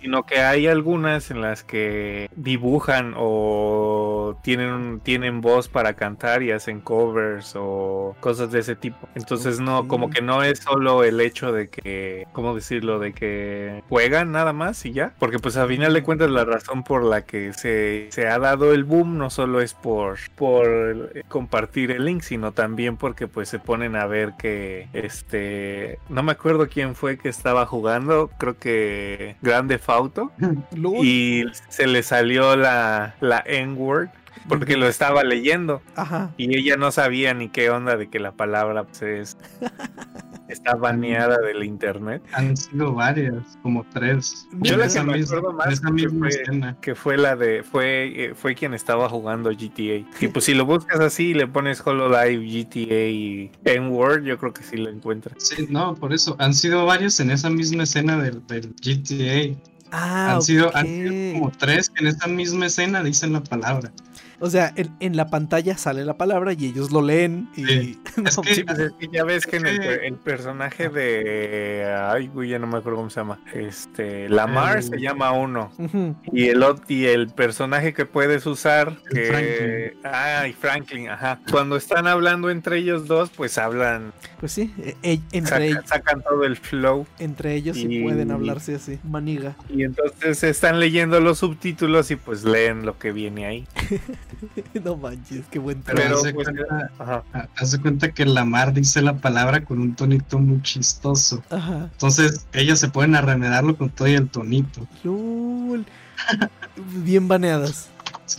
sino que hay algunas en las que dibujan o tienen, tienen voz para cantar y hacen covers o cosas de ese tipo. Entonces no, como que no es solo el hecho de que, ¿cómo decirlo? De que juegan nada más y ya. Porque pues a final de cuentas la razón por la que se, se ha dado el boom no solo es por, por compartir el link, sino también porque pues se ponen a ver que este, no me acuerdo quién fue que estaba jugando, creo que Grande Fauto [laughs] y se le salió la, la N-word porque lo estaba leyendo Ajá. y ella no sabía ni qué onda de que la palabra pues, es [laughs] está baneada del internet. Han sido varias, como tres. Yo la que me acuerdo más esa que misma fue, escena. que fue la de fue eh, fue quien estaba jugando GTA. Y pues si lo buscas así y le pones Hololive GTA y N-Word, yo creo que sí lo encuentras. Sí, no, por eso. Han sido varios en esa misma escena del, del GTA. Ah, han, sido, han sido como tres que en esa misma escena dicen la palabra. O sea, en, en la pantalla sale la palabra y ellos lo leen y... Sí. [laughs] Es No, que- Sí, pues es que ya ves que en el, personaje de ay, güey, ya no me acuerdo cómo se llama. Este, Lamar El- se llama uno. Y el y el personaje que puedes usar, que Franklin. ah, y Franklin, ajá. Cuando están hablando entre ellos dos, pues hablan, Pues sí, e- e- entre, sacan, sacan todo el flow. entre ellos sí y- pueden hablarse así, maniga. Y entonces están leyendo los subtítulos y pues leen lo que viene ahí. [laughs] [laughs] no manches, qué buen Pero, Pero, haz de pues, cuenta, Ajá. que Lamar dice la palabra con un tonito muy chistoso. Ajá. Entonces ellos se pueden arremedarlo con todo y el tonito. Bien baneadas.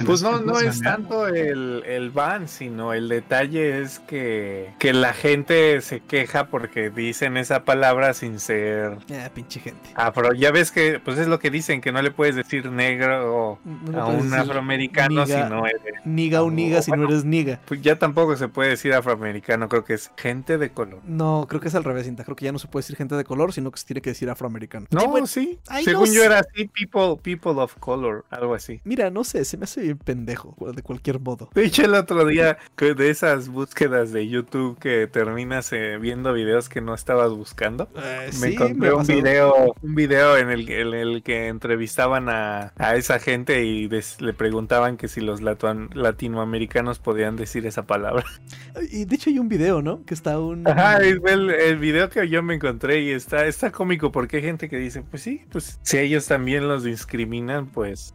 Pues no, no es tanto el, el ban, sino el detalle es que, que la gente se queja porque dicen esa palabra sin ser Ah, pinche gente. afro. Ya ves que, pues es lo que dicen, que no le puedes decir negro No a un afroamericano niga. si no eres. Niga o o- niga si no eres niga. Pues ya tampoco se puede decir afroamericano, creo que es gente de color. No, creo que es al revés, Cinta. Creo que ya no se puede decir gente de color, sino que se tiene que decir afroamericano. No, bueno, sí. Según no yo sé. era así, people, people of color, algo así. Mira, no sé, se me hace bien pendejo, de cualquier modo. De hecho, el otro día, de esas búsquedas de YouTube que terminas eh, viendo videos que no estabas buscando, Eh, me sí, encontré un video, un video en el, en el que entrevistaban a, a esa gente y des- le preguntaban que si los latuan- latinoamericanos podían decir esa palabra. Y de hecho hay un video, ¿no? Que está un... Ajá, el, el video que yo me encontré y está, está cómico porque hay gente que dice, pues sí, pues si ellos también los discriminan, pues...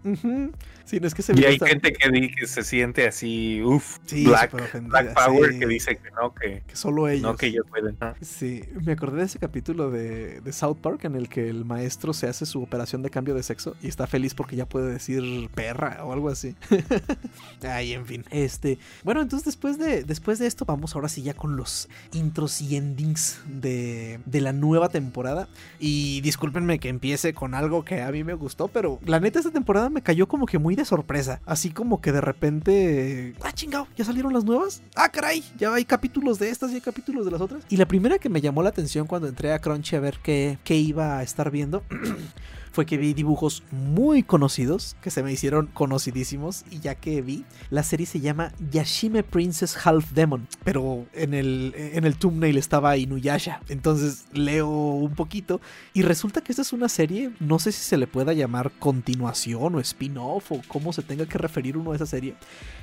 Sí, no es que se Y hay está- gente que, di- que se siente así, uff, Sí, black, black power, sí. que dice que no, que, que solo ellos. no, que ellos pueden. Sí, me acordé de ese capítulo de, de South Park en el que el maestro se hace su operación de cambio de sexo y está feliz porque ya puede decir perra o algo así. [laughs] Ay, en fin. Este, bueno, entonces después de, después de esto vamos ahora sí ya con los intros y endings de, de la nueva temporada. Y discúlpenme que empiece con algo que a mí me gustó, pero la neta esta temporada me cayó como que muy de sorpresa. Así como que de repente... Ah, chingado, ¿ya salieron las nuevas? Ah, caray, ya hay capítulos de estas y hay capítulos de las otras. Y la primera que me llamó la atención cuando entré a Crunchy a ver qué, qué iba a estar viendo... [clears throat] fue que vi dibujos muy conocidos que se me hicieron conocidísimos y ya que vi la serie se llama Yashime Princess Half Demon pero en el en el thumbnail estaba Inuyasha. Entonces leo un poquito y resulta que esta es una serie no sé si se le pueda llamar continuación o spin-off o cómo se tenga que referir uno a esa serie.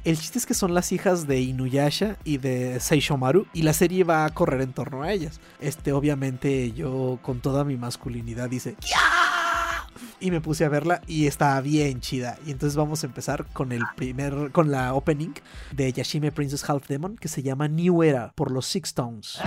El chiste es que son las hijas de Inuyasha y de Seishomaru y la serie va a correr en torno a ellas. Este obviamente yo con toda mi masculinidad dice ¡Ya! Y me puse a verla y está bien chida. Y entonces vamos a empezar con el primer, con la opening de Yashime Princess Half Demon que se llama New Era por los Six Tones.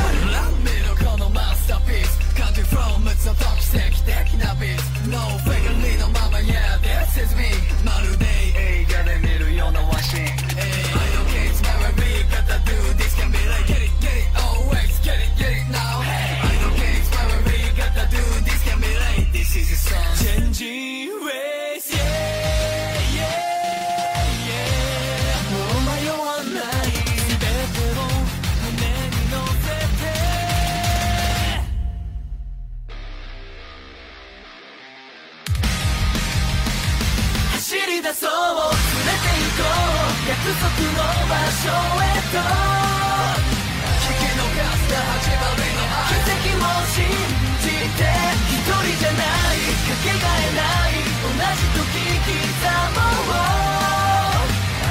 束の場所へと聞き逃した始まりの奇跡も信じて一人じゃないかけがえない同じ時刻も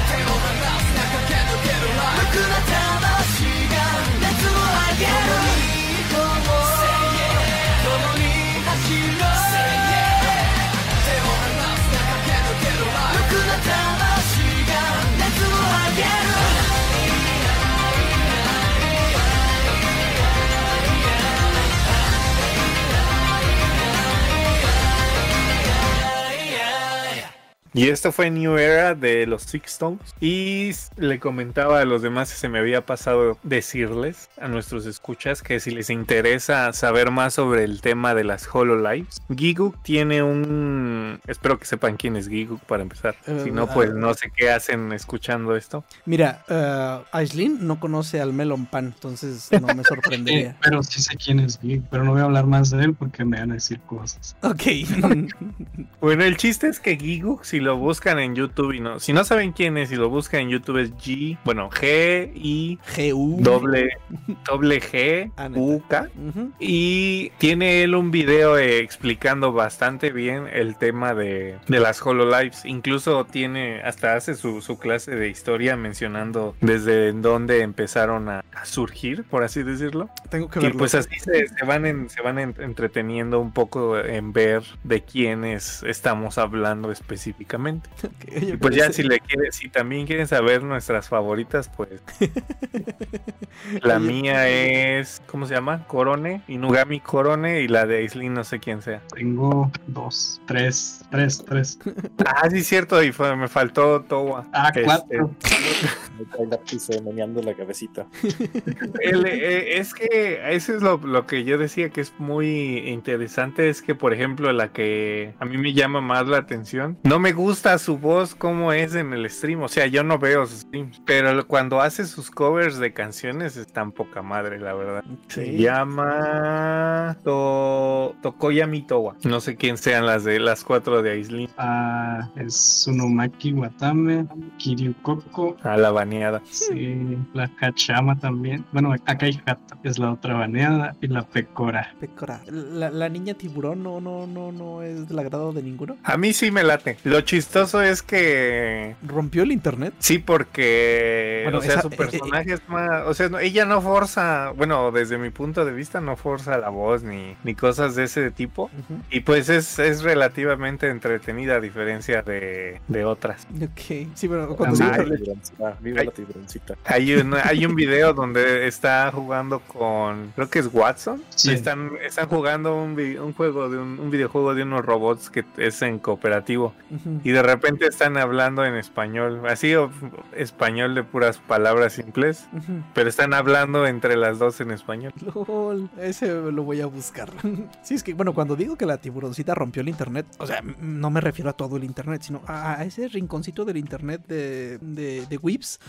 手を離すな駆け抜けるライ無垢な魂が熱を上げる Y esto fue New Era de los Six Stones. Y le comentaba a los demás que se me había pasado decirles a nuestros escuchas que si les interesa saber más sobre el tema de las HoloLives, Giguk tiene un. Espero que sepan quién es Giguk para empezar. si no, pues no sé qué hacen escuchando esto. Mira, uh, Aislinn no conoce al Melon Pan, entonces no me [laughs] sorprendería. pero sí sé quién es Giguk, pero no voy a hablar más de él porque me van a decir cosas. Ok. [laughs] bueno, el chiste es que Giguk, si lo buscan en YouTube y no, si no saben quién es y lo buscan en YouTube es G, bueno, G I G U doble doble G [laughs] U K y tiene él un video explicando bastante bien el tema de, de las HoloLives, incluso tiene hasta hace su, su, clase de historia mencionando desde dónde empezaron a, surgir, por así decirlo. Tengo que verlo. Y pues así se, se van en, se van entreteniendo un poco en ver de quiénes estamos hablando específicamente. [laughs] Okay, pues ya si le quiere, si también quieren saber nuestras favoritas, pues [laughs] la mía es ¿cómo se llama? Corone, Inugami Corone y la de Aislinn no sé quién sea. Tengo dos, tres, tres, tres. [laughs] ah, sí cierto, y fue, me faltó Towa. Ah, este, cuatro. me meneando la cabecita. El, eh, es que eso es lo, lo que yo decía que es muy interesante, es que por ejemplo la que a mí me llama más la atención, no me gusta gusta su voz como es en el stream. O sea, yo no veo sus streams, pero cuando hace sus covers de canciones están poca madre, la verdad. Se llama to... Tokoya Mitowa. No sé quién sean las de las cuatro de Aislinn. Ah, es Sunomaki Watame, Kiryu Koko. Ah, la baneada. Sí, la Hachama también. Bueno, Akai Hata es la otra baneada y la Pecora. Pecora. La, la, niña tiburón no, no, no, no es del agrado de ninguno. A mí sí me late. Lo chistoso es que. ¿Rompió el internet? Sí, porque. o sea, su eh, personaje es más. O sea, ella no forza. Bueno, desde mi punto de vista, no forza la voz ni, ni cosas de ese tipo. Y pues es, es relativamente entretenida, a diferencia de, de otras. Ok. Sí, pero cuando. hay, un, hay un video [laughs] donde está jugando con. Creo que es Watson. Sí. Están, están jugando un, un juego de un, un, videojuego de unos robots que es en cooperativo. Y de repente están hablando en español, así o, español de puras palabras simples, pero están hablando entre las dos en español. LOL, ese lo voy a buscar. [laughs] sí, es que, bueno, cuando digo que la tiburoncita rompió el internet, o sea, no me refiero a todo el internet, sino a, ese rinconcito del internet de, de, de Whips.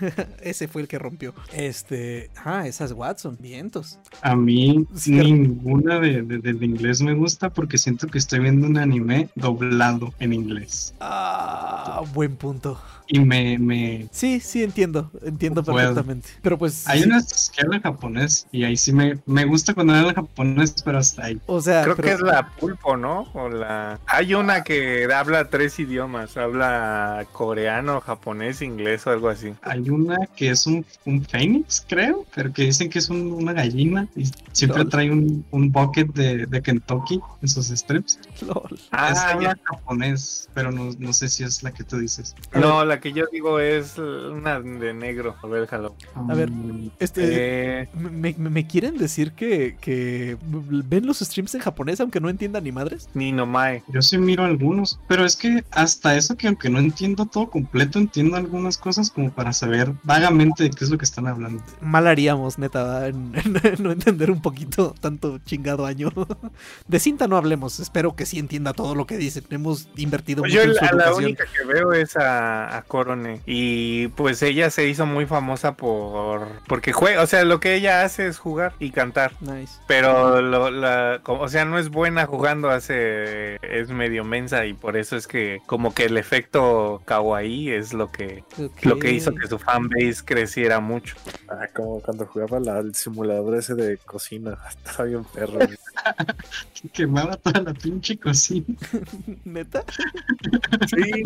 [laughs] ese fue el que rompió. Este, ah, esas Watson, vientos. A mí ninguna de, de, del inglés me gusta porque siento que estoy viendo un anime doblado en inglés. Ah, buen punto. Y me, me... Sí, sí, entiendo, entiendo perfectamente. Pero pues... Hay unas que hablan japonés y ahí sí me, me gusta cuando hablan japonés, pero hasta ahí. O sea... Creo que es la pulpo, ¿no? O la... Hay una que habla tres idiomas, habla coreano, japonés, inglés o algo así. Hay una que es un, un fénix, creo, pero que dicen que es un, una gallina y siempre trae un, un bucket de, de, Kentucky en sus strips. Lol. Ah, es habla japonés, pero no, no sé si es la que tú dices. No, la que yo digo es una de negro. A ver, jalo. A ver, Mm, este. Eh, Me, me- me quieren decir que, que ven los streams en japonés aunque no entiendan ni madres? ni no mae. Yo sí miro algunos, pero es que hasta eso que aunque no entiendo todo completo, entiendo algunas cosas como para saber vagamente de qué es lo que están hablando. Mal haríamos, neta, en, [laughs] en no entender un poquito tanto chingado año. [laughs] De cinta no hablemos, espero que sí entienda todo lo que dice. Hemos invertido Pues mucho yo en su la, única que veo es a, a Corone. Y pues ella se hizo muy famosa por. Porque juega. O sea, lo que ella hace es jugar y cantar. Nice. Pero, lo, la, o sea, no es buena jugando, hace. Es medio mensa y por eso es que, como que el efecto kawaii es lo que, lo que hizo que su fanbase creciera mucho. Ah, como cuando jugaba la, el simulador ese de cocina. [laughs] Estaba bien perro. [laughs] Quemaba toda la pinche cocina. [laughs] ¿Neta? [laughs] Sí.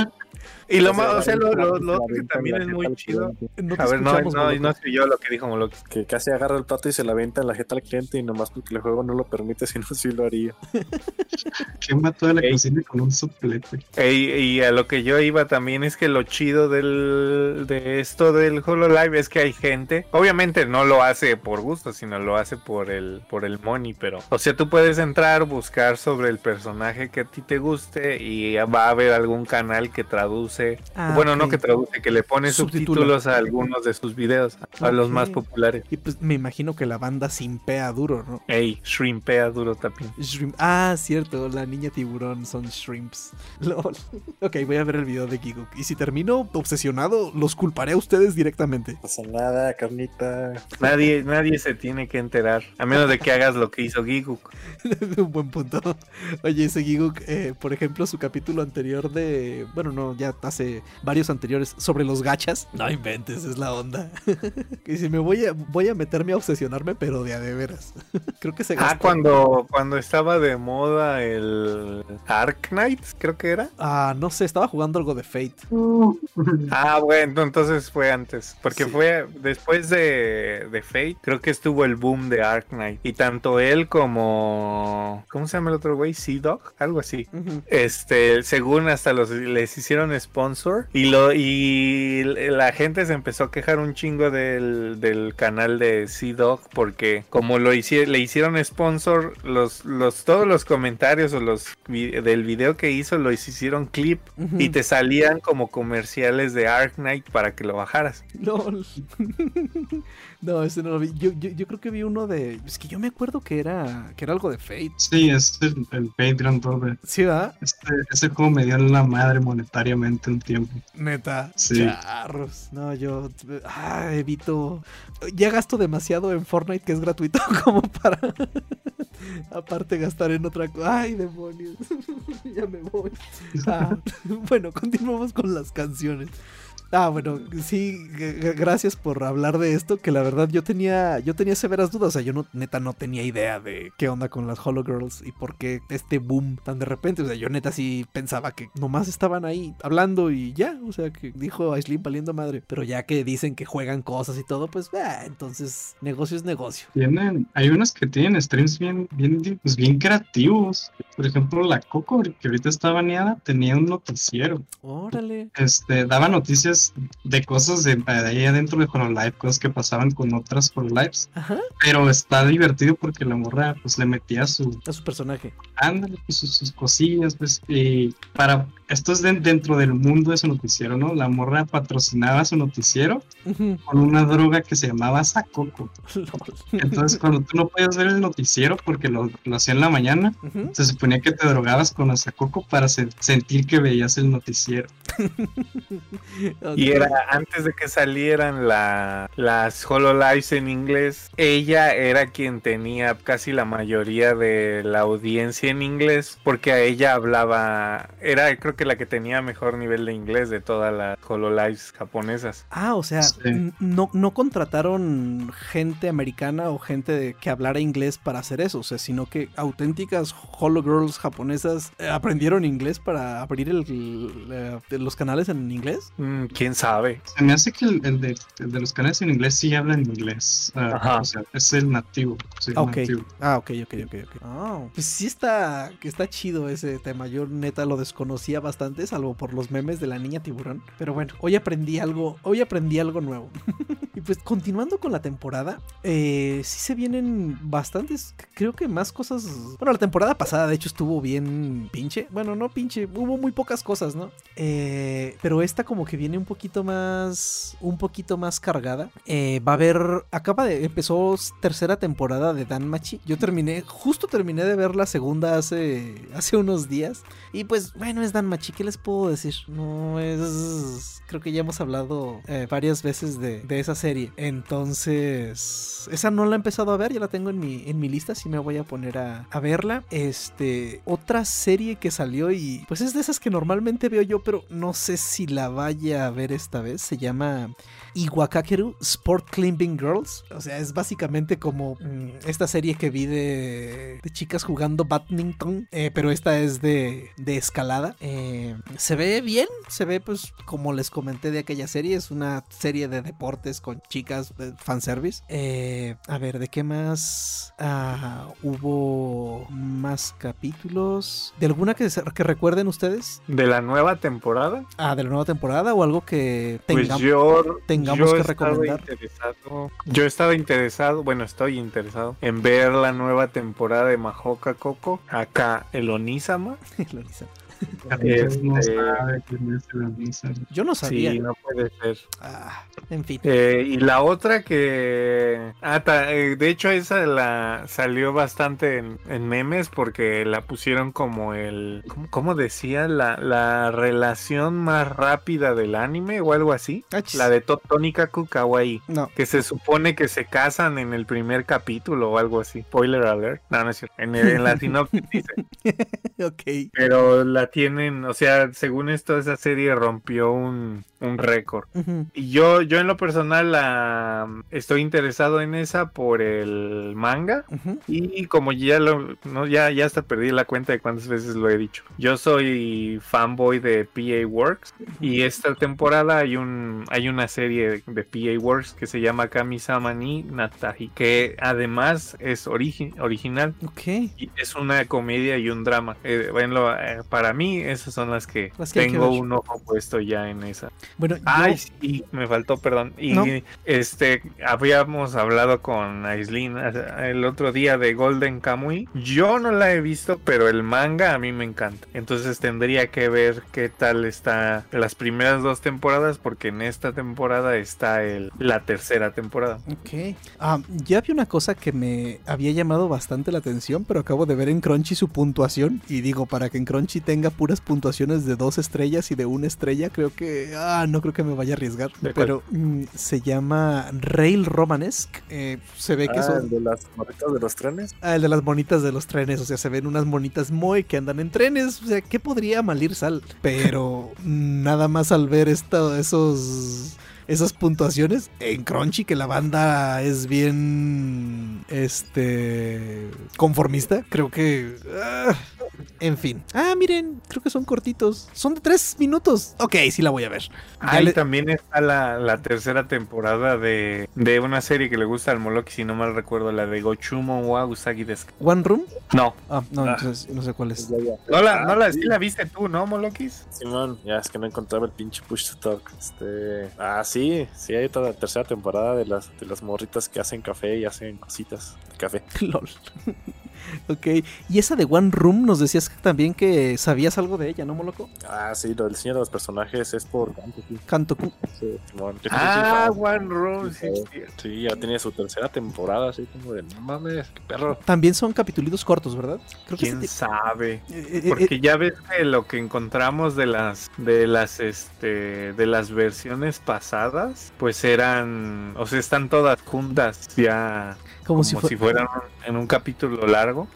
Y lo más, o sea, lo, lo- lo otro que también es muy chido. No A ver, no, no, no sé yo lo que dijo Moloki. Que casi agarra el plato y se la avienta en la jeta al cliente y nomás porque el juego no lo permite, [laughs] si no, sí lo haría. Quema toda la Ey. cocina con un soplete. Ey, y a lo que yo iba también es que lo chido del, de esto del HoloLive es que hay gente, obviamente no lo hace por gusto, sino lo hace por el, por el money, pero, o sea, tú puedes entrar, buscar sobre el personaje que a ti te guste y va a haber algún canal que traduce, Ah, bueno, no que traduce, que le pone Subtitula. subtítulos a algunos de sus videos, a los más populares. Y pues me imagino que la banda simpea duro, ¿no? Ey, shrimpea duro también. Shrimp. Ah, cierto, la niña tiburón son shrimps. [laughs] Lol. Ok, voy a ver el video de Giguk. Y si termino obsesionado, los culparé a ustedes directamente. No pasa nada, carnita. Nadie, nadie se tiene que enterar, a menos de que hagas lo que hizo Giguk. [laughs] Un buen punto. Oye, ese Giguk, eh, por ejemplo, su capítulo anterior de. Bueno, no, ya hace varios anteriores sobre los gachas. No inventes, es la onda. [laughs] que si me voy a, voy a meterme a obsesionarme, pero de a de veras. [laughs] creo que se Ah, gastó- cuando, cuando estaba de moda el Ark Knight, creo que era. Ah, no sé, estaba jugando algo de Fate. Ah, bueno, entonces fue antes. Porque Sí. fue después de, de Fate, creo que estuvo el boom de Ark Knight. Y tanto él como. ¿Cómo se llama el otro güey? Sea Dog, algo así. Este, según hasta los les hicieron sponsor y lo y la gente se empezó a quejar un chingo del, del canal de Sea Dog porque como lo hici- le hicieron sponsor los los todos los comentarios o los vi- del video que hizo lo hicieron clip y te salían como comerciales de Ark Knight para que lo bajaras. LOL. [laughs] no, ese no lo vi. Yo, yo, yo creo que vi uno de. Es que yo me acuerdo que era, que era algo de Fate. Sí, es el, el Patreon Rover. ¿Sí, verdad? Este, ese juego me dio la madre monetariamente un tiempo. Neta. Sí. Charros. No, yo ah, evito. Ya gasto demasiado en Fortnite que es gratuito [laughs] como para. Aparte gastar en otra cosa. Ay, demonios. [laughs] ya me voy. Ah, [laughs] bueno, continuamos con las canciones. Ah, bueno, sí, gracias por hablar de esto, que la verdad yo tenía, yo tenía severas dudas, o sea, yo no, neta no tenía idea de qué onda con las Holo Girls y por qué este boom tan de repente, o sea, yo neta sí pensaba que nomás estaban ahí hablando y ya, o sea, que dijo Aisling valiendo madre, pero ya que dicen que juegan cosas y todo, pues, ah, entonces, negocio es negocio. Tienen, hay unos que tienen streams bien, bien, pues bien creativos. Por ejemplo, la Coco, que ahorita está baneada, tenía un noticiero. Órale. Este, daba noticias de cosas de, de ahí adentro de Hololive, cosas que pasaban con otras Hololives. Ajá, Pero está divertido porque la morra, pues le metía su, a su personaje. ándale, pues sus, sus cosillas, pues, y para, esto es de- dentro del mundo de su noticiero, ¿no? La morra patrocinaba su noticiero con una droga que se llamaba Sacoco. Entonces, cuando tú no podías ver el noticiero porque lo, lo hacía en la mañana, se suponía que te drogabas con la Sacoco para se- sentir que veías el noticiero. [laughs] Y era antes de que salieran la, las HoloLives en inglés, ella era quien tenía casi la mayoría de la audiencia en inglés, porque a ella hablaba, era creo que la que tenía mejor nivel de inglés de todas las HoloLives japonesas. Ah, o sea, Sí. no, no contrataron gente americana o gente de- que hablara inglés para hacer eso, o sea, sino que auténticas Holo Girls japonesas eh, aprendieron inglés para abrir el, el, los canales en inglés. Mm, ¿Quién sabe? Se me hace que el, el de, el de los canales en inglés sí hablan inglés. ah, Ajá. o sea, es el nativo. Sí, Ah, ok. antiguo. Ah, ok, ok, ok, ok. Ah, pues sí está, que está chido ese tema. Yo neta lo desconocía bastante, salvo por los memes de la niña tiburón. Pero bueno, hoy aprendí algo, hoy aprendí algo nuevo. [laughs] y pues continuando con la temporada, eh, sí se vienen bastantes, creo que más cosas. Bueno, la temporada pasada de hecho estuvo bien pinche. Bueno, no pinche, hubo muy pocas cosas, ¿no? Eh, pero esta como que viene un poquito más, un poquito más cargada. Eh, va a haber, acaba de, empezó tercera temporada de Dan Machi. Yo terminé, justo terminé de ver la segunda hace, hace unos días. Y pues, bueno, es Dan Machi, ¿qué les puedo decir? No es, creo que ya hemos hablado eh, varias veces de, de esa serie. Entonces, esa no la he empezado a ver, ya la tengo en mi, en mi lista, sí me voy a poner a, a verla. Este, otra serie que salió y pues es de esas que normalmente veo yo, pero no sé si la vaya a ver esta vez. Se llama Iwakakeru Sport Climbing Girls. O sea, es básicamente como mm, esta serie que vi de, de chicas jugando badminton, eh, pero esta es de, de escalada. Eh, se ve bien, se ve pues como les comenté de aquella serie, es una serie de deportes con chicas, de fanservice. Eh, a ver, ¿de qué más? Ah, hubo más capítulos. ¿De alguna que, que recuerden ustedes? De la nueva temporada, Ah, de la nueva temporada o algo que pues tengamos. yo, tengamos yo que estaba recomendar. interesado, yo estaba interesado, bueno, estoy interesado en ver la nueva temporada de Mahoka Coco, acá el Onisama. Lorisa. [laughs] Entonces no Este- sabe. Yo no sabía. Sí, no puede ser. Ah, en fin. Eh, y la otra que... Ah, ta- eh, de hecho esa la salió bastante en, en memes porque la pusieron como el... ¿Cómo, cómo decía? La, la relación más rápida del anime o algo así. Achis. La de Totonikaku Kawaii. No. Que se supone que se casan en el primer capítulo o algo así. Spoiler alert. No, no es cierto. En, el- en la sinopsis dice. [laughs] ok. Pero la tienen, o sea, según esto, esa serie rompió un, un récord. Y yo, yo en lo personal estoy interesado en esa por el manga. Y como ya lo, no, ya, ya hasta perdí la cuenta de cuántas veces lo he dicho. Yo soy fanboy de PA Works. Y esta temporada hay un, hay una serie de PA Works que se llama Kami-sama ni Natahi. Que además es origi- original. Ok. Y es una comedia y un drama. Eh, bueno, eh, para mí esas son las que Las que hay que tengo un ojo puesto ya en esa. Bueno, yo- Ay, sí, me faltó, perdón. Y No. este, habíamos hablado con Aislinn eh, el otro día de Golden Kamuy. Yo no la he visto, pero el manga a mí me encanta. Entonces tendría que ver qué tal está las primeras dos temporadas, porque en esta temporada está el, la tercera temporada. Ok. Ah, ya vi una cosa que me había llamado bastante la atención, pero acabo de ver en Crunchy su puntuación. Y digo, para que en Crunchy tenga puras puntuaciones de dos estrellas y de una estrella, creo que. Ah, no creo que me vaya a arriesgar. Pero mm, se llama Rail Romanesque. Eh, se ve que Ah, son. el de las morritas de los trenes. Ah, el de las monitas de los trenes, o sea, se ven unas monitas muy que andan en trenes, o sea, ¿qué podría malir sal? Pero nada más al ver esto, esos, esas puntuaciones en Crunchy, que la banda es bien, este, conformista, creo que... ah, en fin. Ah, miren, creo que son cortitos. Son de tres minutos. Ok, sí la voy a ver. Ahí le- también está la, la tercera temporada de, de una serie que le gusta al Moloki, si no mal recuerdo, la de Gochumo wa Usagi desu. One Room. No, Ah, no, Ah. entonces no sé cuál es. Ya, ya. no la, Ah, no la, sí la viste tú, ¿no, Molokis? Simón, ya es que no encontraba el pinche push to talk. Este, ah, sí, sí, hay la tercera temporada de las, de las morritas que hacen café y hacen cositas de café. [laughs] LOL. [laughs] ok. Y esa de One Room nos decías también que sabías algo de ella, ¿no, Moloco? Ah, sí, lo del diseño de los personajes es por Kantoku. Kantoku. Sí. Yo Ah, sí, One Room, sí, sí, sí. Ya tiene su tercera temporada, así como de no mames, qué perro. También son capitulitos cortos, ¿verdad? Creo que ¿Quién sabe? te- eh, eh, Porque eh, ya ves que lo que encontramos de las de las este de las versiones pasadas, pues eran, o sea, están todas juntas ya como, como, si si, fue- fueran en un capítulo largo.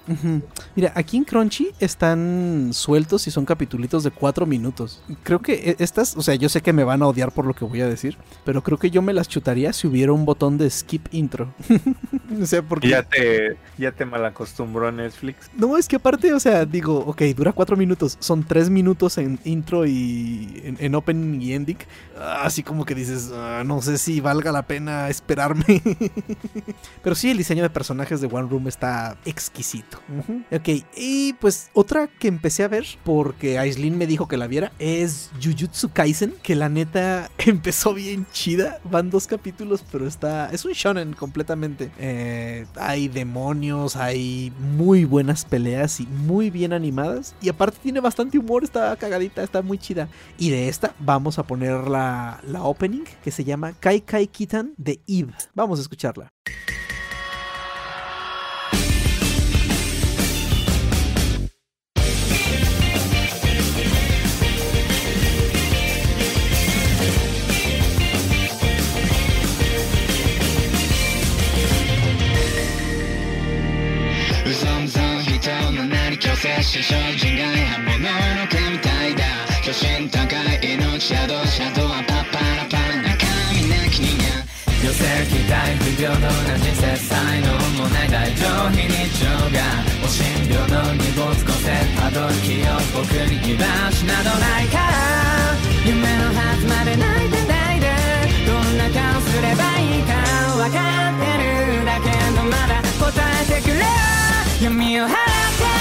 Mira, aquí en Crunchy están sueltos y son capitulitos de cuatro minutos. Creo que e- estas, o sea, yo sé que me van a odiar por lo que voy a decir, pero creo que yo me las chutaría si hubiera un botón de skip intro. [laughs] o sea, porque... Ya te ya te malacostumbró Netflix. No, es que aparte, o sea, digo, ok, dura cuatro minutos, son tres minutos en intro y en, en opening y ending. Ah, Así como que dices, ah, no sé si valga la pena esperarme. [laughs] Pero sí, el diseño de personajes de One Room está exquisito. Ok, y pues otra que empecé a ver porque Aislinn me dijo que la viera es Jujutsu Kaisen, que la neta [laughs] empezó bien chida. Van dos capítulos, pero está. Es un shonen completamente. Eh, hay demonios, hay muy buenas peleas y muy bien animadas. Y aparte tiene bastante humor, está cagadita, está muy chida. Y de esta vamos a poner la, la opening que se llama Kai Kai Kitan de Eve. Vamos a escucharla. 精神症人外刃物の毛みたいだ巨神高い命シャドウシャドウはパッパラパラ中身なき人間寄せ期待不平等な人生才能もない大乗非日常がお診療の荷物個性たどる気を僕に居場所などないから夢のはずまで泣いてないでどんな顔すればいいか分かってるだけどまだ答えてくれ闇を払っ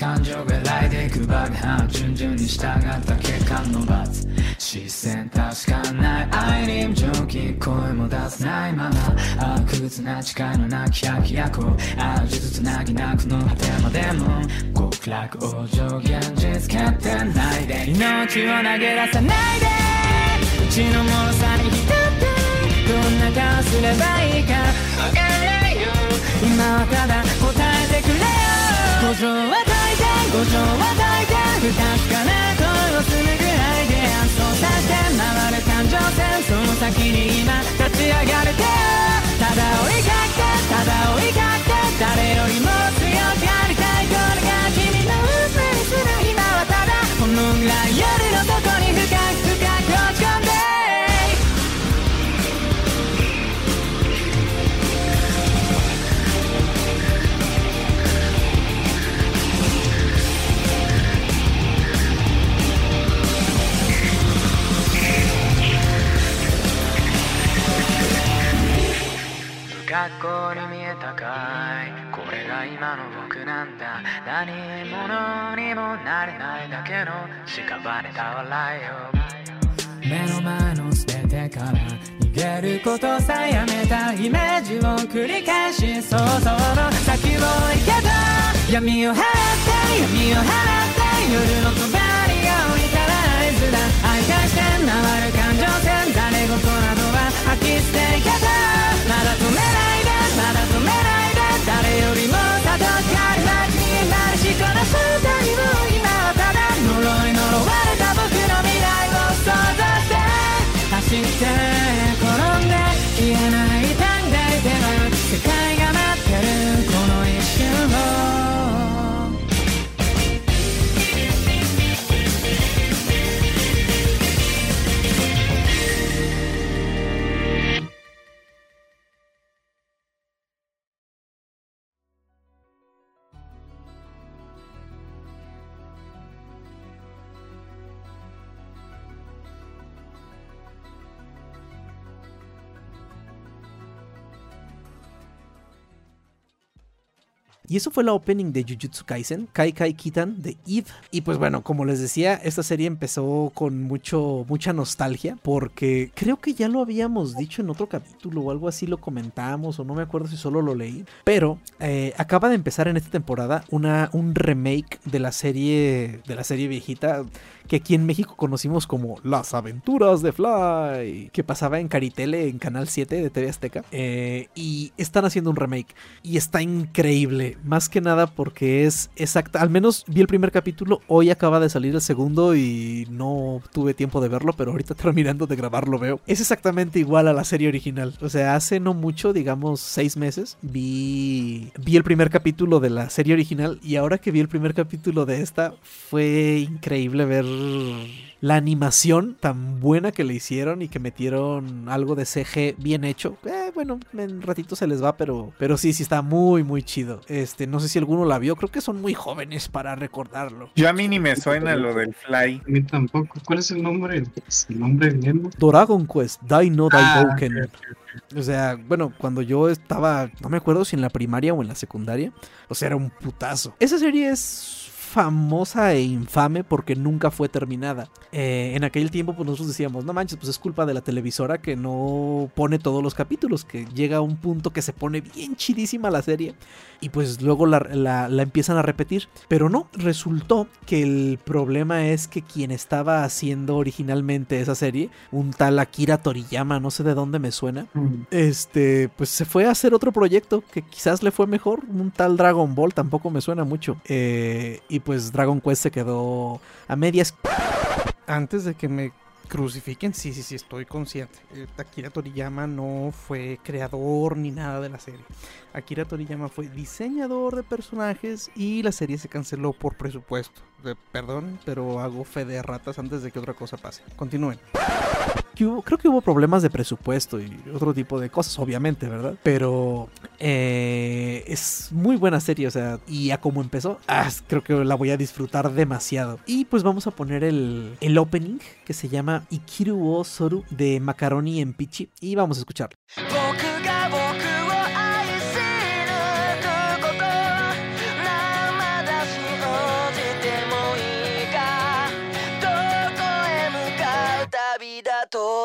感情が来でいく爆破順々に従った結果の罰視線確かない愛に無情気声も出せないまま悪屈な誓いのなき百役をある術つなぎなくの果てまでも極楽往生現実決定ないで。命を投げ出さないでうちの脆さに浸ってどんな顔すればいいかわからないよ。今はただ答えてくれよ。五条は大体五条は大体不確かな声をするぐらいでそうさせて回る感情線その先に今立ち上がれてただ追いかけてただ追いかけて誰よりも学校に見えたかい。これが今の僕なんだ。何者にもなれないだけの屍た笑いを。目の前の全ててから逃げることさえやめたイメージを繰り返し想像の先を行けた闇を払って闇を払って夜の帳が降りたら合図だ。愛化して回る感情線誰事などは吐き捨ていけたまだ止めから正体を Y eso fue la opening de Jujutsu Kaisen, Kai Kai Kitan de Eve. Y pues bueno, como les decía, esta serie empezó con mucho, mucha nostalgia porque creo que ya lo habíamos dicho en otro capítulo o algo así lo comentamos o no me acuerdo si solo lo leí. Pero eh, acaba de empezar en esta temporada una, un remake de la serie, de la serie viejita que aquí en México conocimos como Las aventuras de Fly, que pasaba en Caritele en Canal 7 de TV Azteca. Eh, y están haciendo un remake y está increíble, más que nada porque es exacta, al menos vi el primer capítulo, hoy acaba de salir el segundo y no tuve tiempo de verlo, pero ahorita [laughs] terminando de grabarlo veo. Es exactamente igual a la serie original, o sea, hace no mucho, digamos seis meses, vi, vi el primer capítulo de la serie original y ahora que vi el primer capítulo de esta, fue increíble ver la animación tan buena que le hicieron y que metieron algo de CG bien hecho. Eh, bueno, en ratito se les va, pero, pero sí, sí está muy, muy chido. Este, no sé si alguno la vio, creo que son muy jóvenes para recordarlo. Yo a mí ni me suena lo del Fly. A mí tampoco. ¿Cuál es el nombre? El nombre bien. Dragon Quest, Dino Ah, Daiboken. ok, ok, O sea, bueno, cuando yo estaba, no me acuerdo si en la primaria o en la secundaria, o sea, era un putazo. Esa serie es famosa e infame porque nunca fue terminada. Eh, en aquel tiempo, pues nosotros decíamos, no manches, pues es culpa de la televisora que no pone todos los capítulos, que llega a un punto que se pone bien chidísima la serie y pues luego la, la- la empiezan a repetir. Pero no, resultó que el problema es que quien estaba haciendo originalmente esa serie, un tal Akira Toriyama, no sé de dónde me suena, Mm, este, pues se fue a hacer otro proyecto que quizás le fue mejor, un tal Dragon Ball, tampoco me suena mucho. Eh, y pues Dragon Quest se quedó a medias. Antes de que me crucifiquen, sí, sí, sí, estoy consciente. Eh, Akira Toriyama no fue creador ni nada de la serie. Akira Toriyama fue diseñador de personajes y la serie se canceló por presupuesto. Perdón, pero hago fe de ratas antes de que otra cosa pase. Continúen que hubo- creo que hubo problemas de presupuesto y otro tipo de cosas, obviamente, ¿verdad? Pero eh, es muy buena serie, o sea, y a como empezó, ah, creo que la voy a disfrutar demasiado. Y pues vamos a poner el, el opening que se llama Ikiru o Soru de Macaroni en Pichi y vamos a escucharlo.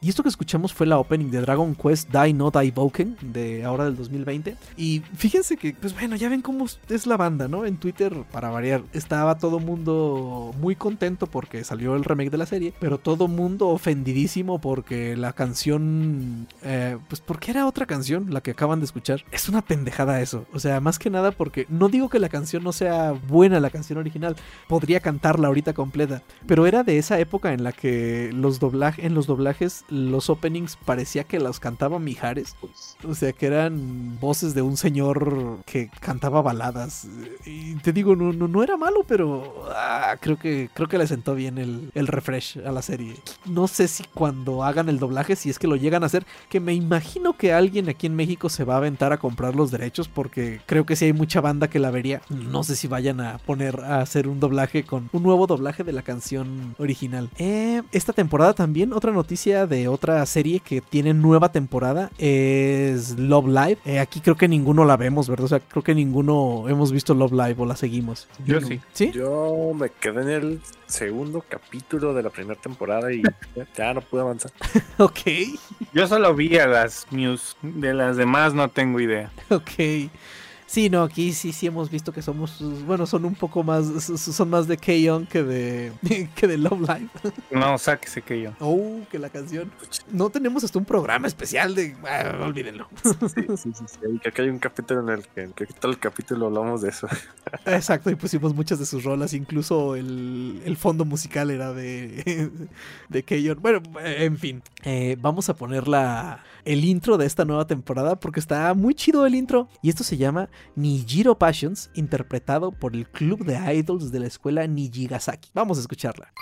Y esto que escuchamos fue la opening de Dragon Quest Die Not Die Boken de ahora del 2020. Y fíjense que, pues bueno, ya ven cómo es la banda, ¿no? En Twitter, para variar, estaba todo mundo muy contento porque salió el remake de la serie, pero todo mundo ofendidísimo porque la canción, eh, pues porque era otra canción, la que acaban de escuchar. Es una pendejada eso. O sea, más que nada porque no digo que la canción no sea buena, la canción original, podría cantarla ahorita completa, pero era de esa época en la que los doblajes, en los doblajes, los openings parecía que los cantaba Mijares. O sea, que eran voces de un señor que cantaba baladas. Y te digo, no, no, no era malo, pero ah, creo, que, creo que le sentó bien el, el refresh a la serie. No sé si cuando hagan el doblaje, si es que lo llegan a hacer, que me imagino que alguien aquí en México se va a aventar a comprar los derechos porque creo que si hay mucha banda que la vería. No sé si vayan a poner a hacer un doblaje con un nuevo doblaje de la canción original. Eh, esta temporada también, otra noticia de otra serie que tiene nueva temporada es Love Live. Eh, aquí creo que ninguno la vemos, ¿verdad? O sea, creo que ninguno hemos visto Love Live o la seguimos. Yo sí. ¿Sí? Yo me quedé en el segundo capítulo de la primera temporada y [laughs] ya no pude avanzar. [laughs] ok. Yo solo vi a las news, de las demás no tengo idea. Ok. Sí, no, aquí sí, sí hemos visto que somos, bueno, son un poco más, son más de K-On que de, [laughs] que de Love Live. No, sáquese K-On. Oh, que la canción. No tenemos hasta un programa especial de, ah, olvídenlo. Sí, sí, sí, sí. Que hay un capítulo en el que, que todo el capítulo hablamos de eso. [laughs] Exacto, y pusimos muchas de sus rolas, incluso el, el fondo musical era de, [laughs] de K-On. Bueno, en fin, eh, vamos a poner la, el intro de esta nueva temporada porque está muy chido el intro. Y esto se llama Nijiro Passions, interpretado por el club de idols de la escuela Nijigasaki. Vamos a escucharla.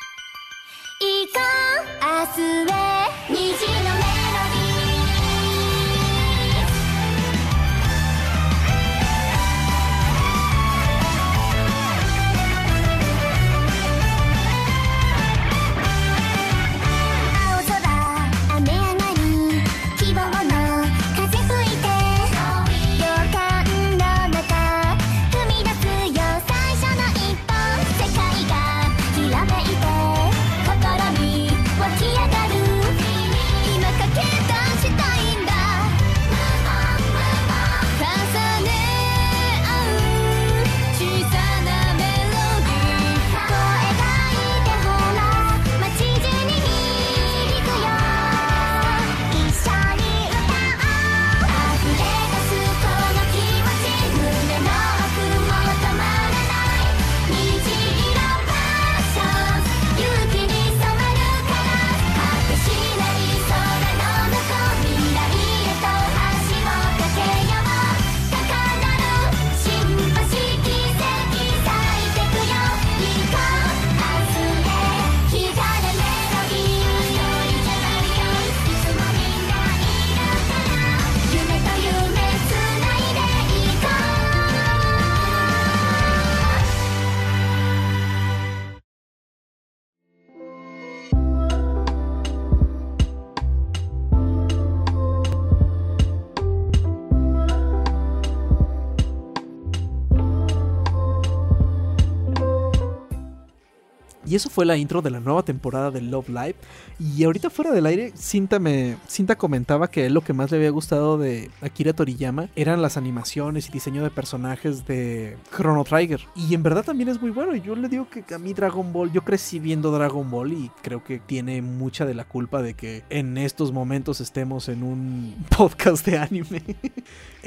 Eso fue la intro de la nueva temporada de Love Live. Y ahorita fuera del aire, Cinta, me, Cinta comentaba que lo que más le había gustado de Akira Toriyama eran las animaciones y diseño de personajes de Chrono Trigger. Y en verdad también es muy bueno. Yo le digo que a mí Dragon Ball, yo crecí viendo Dragon Ball y creo que tiene mucha de la culpa de que en estos momentos estemos en un [laughs] podcast de anime. [laughs]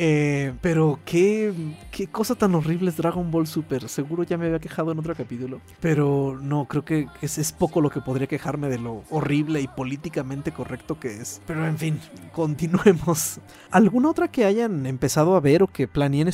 Eh, pero qué, qué cosa tan horrible es Dragon Ball Super. Seguro ya me había quejado en otro capítulo. Pero no, creo que es, es poco lo que podría quejarme de lo horrible y políticamente correcto que es. Pero en fin, continuemos. ¿Alguna otra que hayan empezado a ver o que planeen,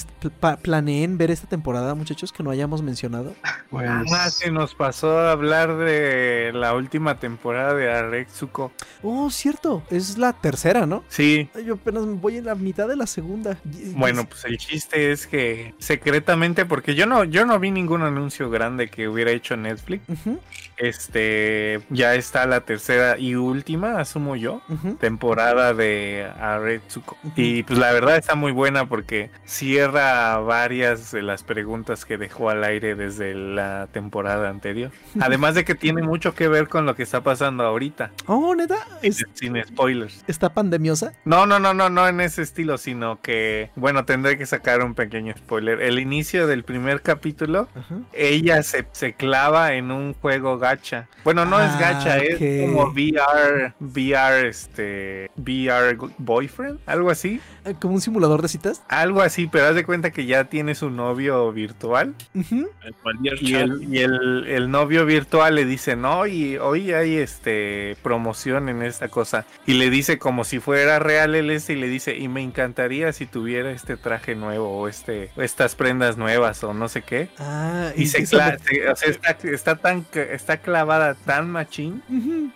planeen ver esta temporada, muchachos, que no hayamos mencionado? Pues, Ah, se nos pasó a hablar de la última temporada de Arexuko. Oh, cierto, es la tercera, ¿no? Sí, Yo apenas voy en la mitad de la segunda. Bueno, pues el chiste es que secretamente, porque yo no, yo no vi ningún anuncio grande que hubiera hecho Netflix, Ujú. Este ya está la tercera y última, asumo yo, temporada de Aretsuko. Y pues la verdad está muy buena porque cierra varias de las preguntas que dejó al aire desde la temporada anterior. Además de que tiene mucho que ver con lo que está pasando ahorita, Oh, neta, ¿Es- sin spoilers. ¿está pandemiosa? No, no, no, no, no en ese estilo, sino que, bueno, tendré que sacar un pequeño spoiler. El inicio del primer capítulo, ella se, se clava en un juego gacha. Bueno, no es Ah, gacha, ok. es como VR, VR, este, VR boyfriend, algo así. Eh, ¿Como un simulador de citas? Algo así, pero haz de cuenta que ya tiene su novio virtual y, el, y el, el novio virtual le dice, no, y hoy hay este promoción en esta cosa. Y le dice como si fuera real el este y le dice, y me encantaría si tuviera este traje nuevo o este, estas prendas nuevas o no sé qué. Ah, Y se, cla- se- o sea, está, está tan está clavada tan machín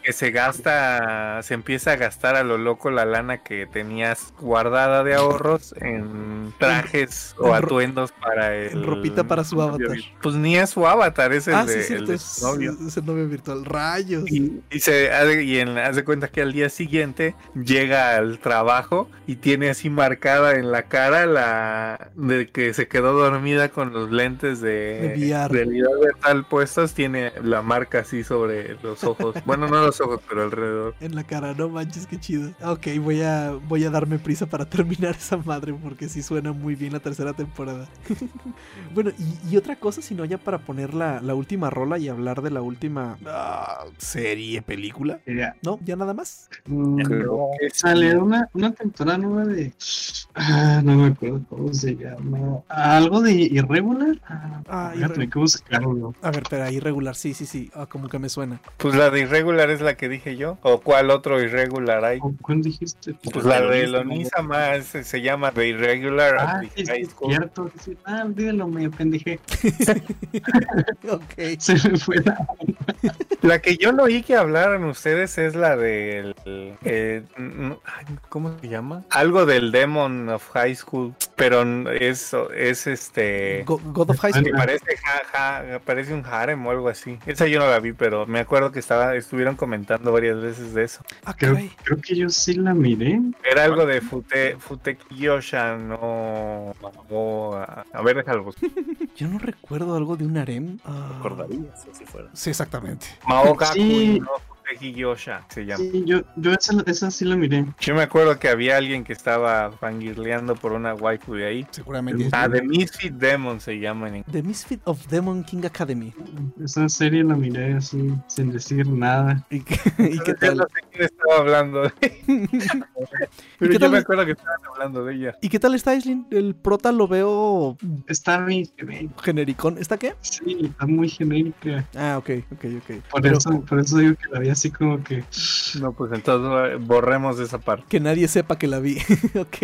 que se gasta, se empieza a gastar a lo loco la lana que tenías guardada de ahorros en trajes en o ro- atuendos para el en ropita para su avatar. Pues ni es su avatar, es el, Ah, de, sí, el cierto, de es, su novio. es el novio virtual. Rayos. Y, y se hace- y en- haz de cuenta que al día siguiente llega al trabajo y tiene así marcada en la cara la de que se quedó dormida con los lentes de, De VR. realidad virtual puestos, tiene la marca así sobre los ojos. [laughs] bueno, no los ojos, pero alrededor. En la cara, no manches, qué chido. Ok, voy a, voy a darme prisa para terminar esa madre porque sí suena muy bien la tercera temporada. [laughs] bueno, y, y otra cosa, sino ya para poner la, la última rola y hablar de la última ah, serie, película. Ya. No, ya nada más. Mm, Creo que sí. Sale una, una temporada nueva de. Ah, no me acuerdo cómo se llama. Algo de Irregular. Ah, Ah, que buscarlo. A ver, pero irregular, sí, sí, sí. Ah, como que me suena. Pues la de irregular es la que dije yo. ¿O cuál otro irregular hay? ¿O ¿Cuál dijiste? Pues la de Lonisa más se, se llama The Irregular Ah, the sí, High School. cierto. sí. Ah, olvídalo, me pendejé. [laughs] ok. [laughs] Se me fue la. La que yo no oí que hablaran ustedes es la del. eh, ¿Cómo se llama? Algo del Demon of High School. Pero es, es este. Go- God of High School. parece, ja- ja- parece un harem o algo así. Esa yo no la vi, pero me acuerdo que estaba, estuvieron comentando varias veces de eso. Ah, Creo, creo que yo sí la miré. Era algo de Fute, Futeki Yosha, no. o, a, a ver, déjalo. [laughs] Yo no recuerdo algo de un harem. Ah, Recordarías si fuera. Sí, exactamente. Maogaku Sí. no Futeki Yosha se llama. Sí, yo, yo esa, esa sí la miré. Yo me acuerdo que había alguien que estaba fangirleando por una waifu de ahí. Seguramente. Ah, The Misfit Demon se llama en. The Misfit of Demon King Academy. Esa serie la miré así, sin decir nada. ¿Y qué, y qué Yo no tal? sé quién estaba hablando de [laughs] Pero yo tal? me acuerdo que estaban hablando de ella. ¿Y qué tal está Aislinn? El prota lo veo Está muy genérica. genericón. ¿Está qué? Sí, está muy genérica. Ah, ok, ok, ok. Por, Pero eso, por eso digo que la vi así como que. No, pues entonces borremos esa parte. que nadie sepa que la vi. [laughs] ok.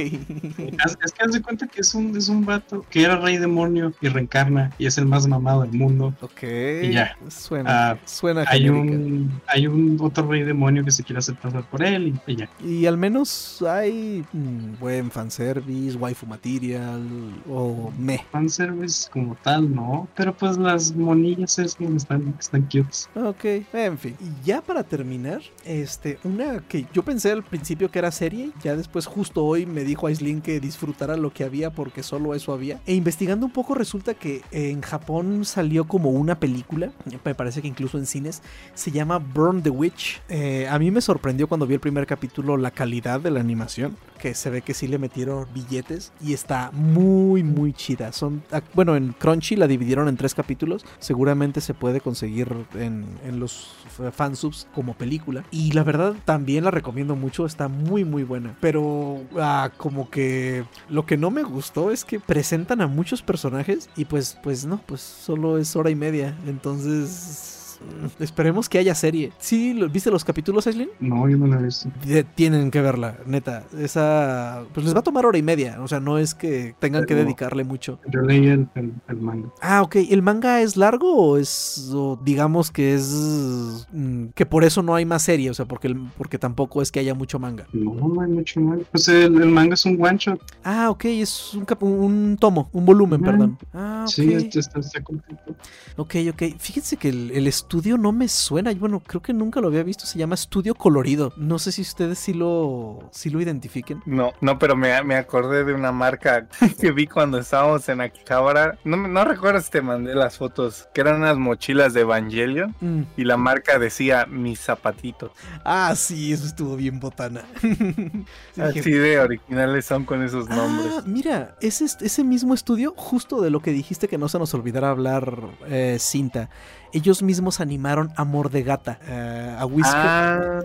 Haz- Es que haz de cuenta que es un, es un vato que era rey demonio y reencarna y es el más mamado del mundo. Ok. Y ya. Suena, Ah, suena Hay genérica. un, hay un otro rey demonio que se quiere hacer pasar por él y, y ya. Y al menos hay mm, buen fanservice, waifu material o me. Fanservice como tal, no. Pero pues las monillas es que están, están cutes. Ok, en fin. Y ya para terminar, este, una que yo pensé al principio que era serie, ya después justo hoy me dijo Aislinn que disfrutara lo que había porque solo eso había. E investigando un poco resulta que en Japón salió como una película, me parece que incluso en cines, se llama Burn the Witch. Eh, a mí me sorprendió cuando vi el primer capítulo la calidad de la animación, que se ve que sí le metieron billetes y está muy muy chida. Son, ah, bueno, en Crunchy la dividieron en tres capítulos, seguramente se puede conseguir en, en los fansubs como película. Y la verdad también la recomiendo mucho, está muy muy buena. Pero ah, como que lo que no me gustó es que presentan a muchos personajes y pues pues no, pues solo es hora y media. Entonces... mm, [laughs] Esperemos que haya serie. ¿Sí? lo- ¿Viste los capítulos, Aislinn? No, yo no la he visto. De- tienen que verla, neta. Esa. Pues les va a tomar hora y media. O sea, no es que tengan que dedicarle mucho. Yo leí el, el, el manga. Ah, ok. ¿El manga es largo o es. o digamos que es. mm, que por eso no hay más serie? O sea, porque, el- porque tampoco es que haya mucho manga. No, no hay mucho manga. Pues el, el manga es un one shot. Ah, ok. Es un, cap- un tomo, un volumen, perdón. Ah, ok. Sí, está, está, está completo. Ok, ok. Fíjense que el, el estudio no me suena. Bueno, creo que nunca lo había visto. Se llama Estudio Colorido. No sé si ustedes sí lo, sí lo identifiquen. No, no, pero me, me acordé de una marca [laughs] que vi cuando estábamos en Akihabara. No, no recuerdo si te mandé las fotos, que eran unas mochilas de Evangelion. Mm. Y la marca decía mis zapatitos. Ah, sí, eso estuvo bien botana. [laughs] Dije, Así de originales son con esos nombres. Ah, mira, ese, ese mismo estudio, justo de lo que dijiste que no se nos olvidara hablar, eh, cinta. Ellos mismos animaron Amor de Gata, eh, a, Whisker, Ah,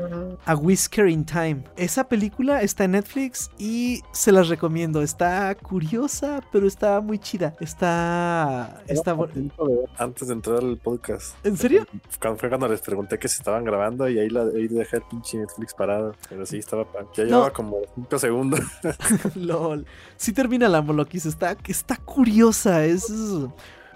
a Whisker in Time. Esa película está en Netflix y se las recomiendo. Está curiosa, pero está muy chida. Está. está antes de entrar al podcast. ¿En serio? Cuando fue cuando les pregunté que si estaban grabando y ahí, la, ahí dejé el pinche Netflix parado. Pero sí, estaba. Ya No. llevaba como 5 segundos. [laughs] LOL. Sí termina la Molokis. Está, está curiosa. Es.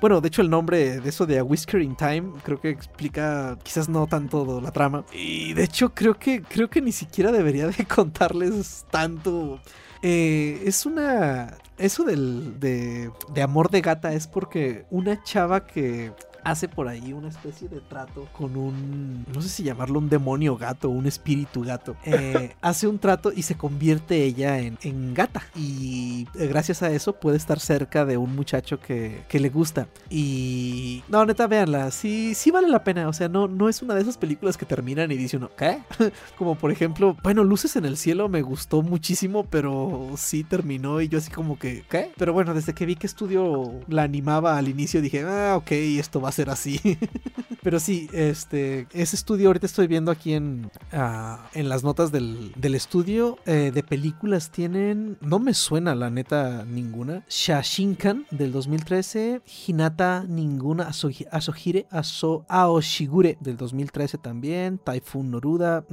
Bueno, de hecho el nombre de eso de A Whisker in Time creo que explica quizás no tanto la trama. Y de hecho creo que creo que ni siquiera debería de [laughs] contarles tanto. Eh, es una... Eso del, de, de amor de gata es porque una chava que hace por ahí una especie de trato con un, no sé si llamarlo un demonio gato un espíritu gato. [laughs] Eh, hace un trato y se convierte ella en, en gata. Y eh, gracias a eso puede estar cerca de un muchacho que, que le gusta. Y... No, neta, véanla. Sí, sí vale la pena. O sea, no, no es una de esas películas que terminan y dice uno, ¿qué? [laughs] como por ejemplo, bueno, Luces en el Cielo me gustó muchísimo, pero sí terminó y yo así como que, ¿qué? Pero bueno, desde que vi que estudio la animaba al inicio dije, ah, ok, esto va a ser así. [laughs] pero sí, este, ese estudio ahorita estoy viendo aquí en, ah, en las notas del, del estudio eh, de películas tienen, no me suena la neta ninguna, Shashinkan del 2013, Hinata ninguna, Asohi- Asohire, Aso, Aoshigure del 2013 también, Typhoon Noruda,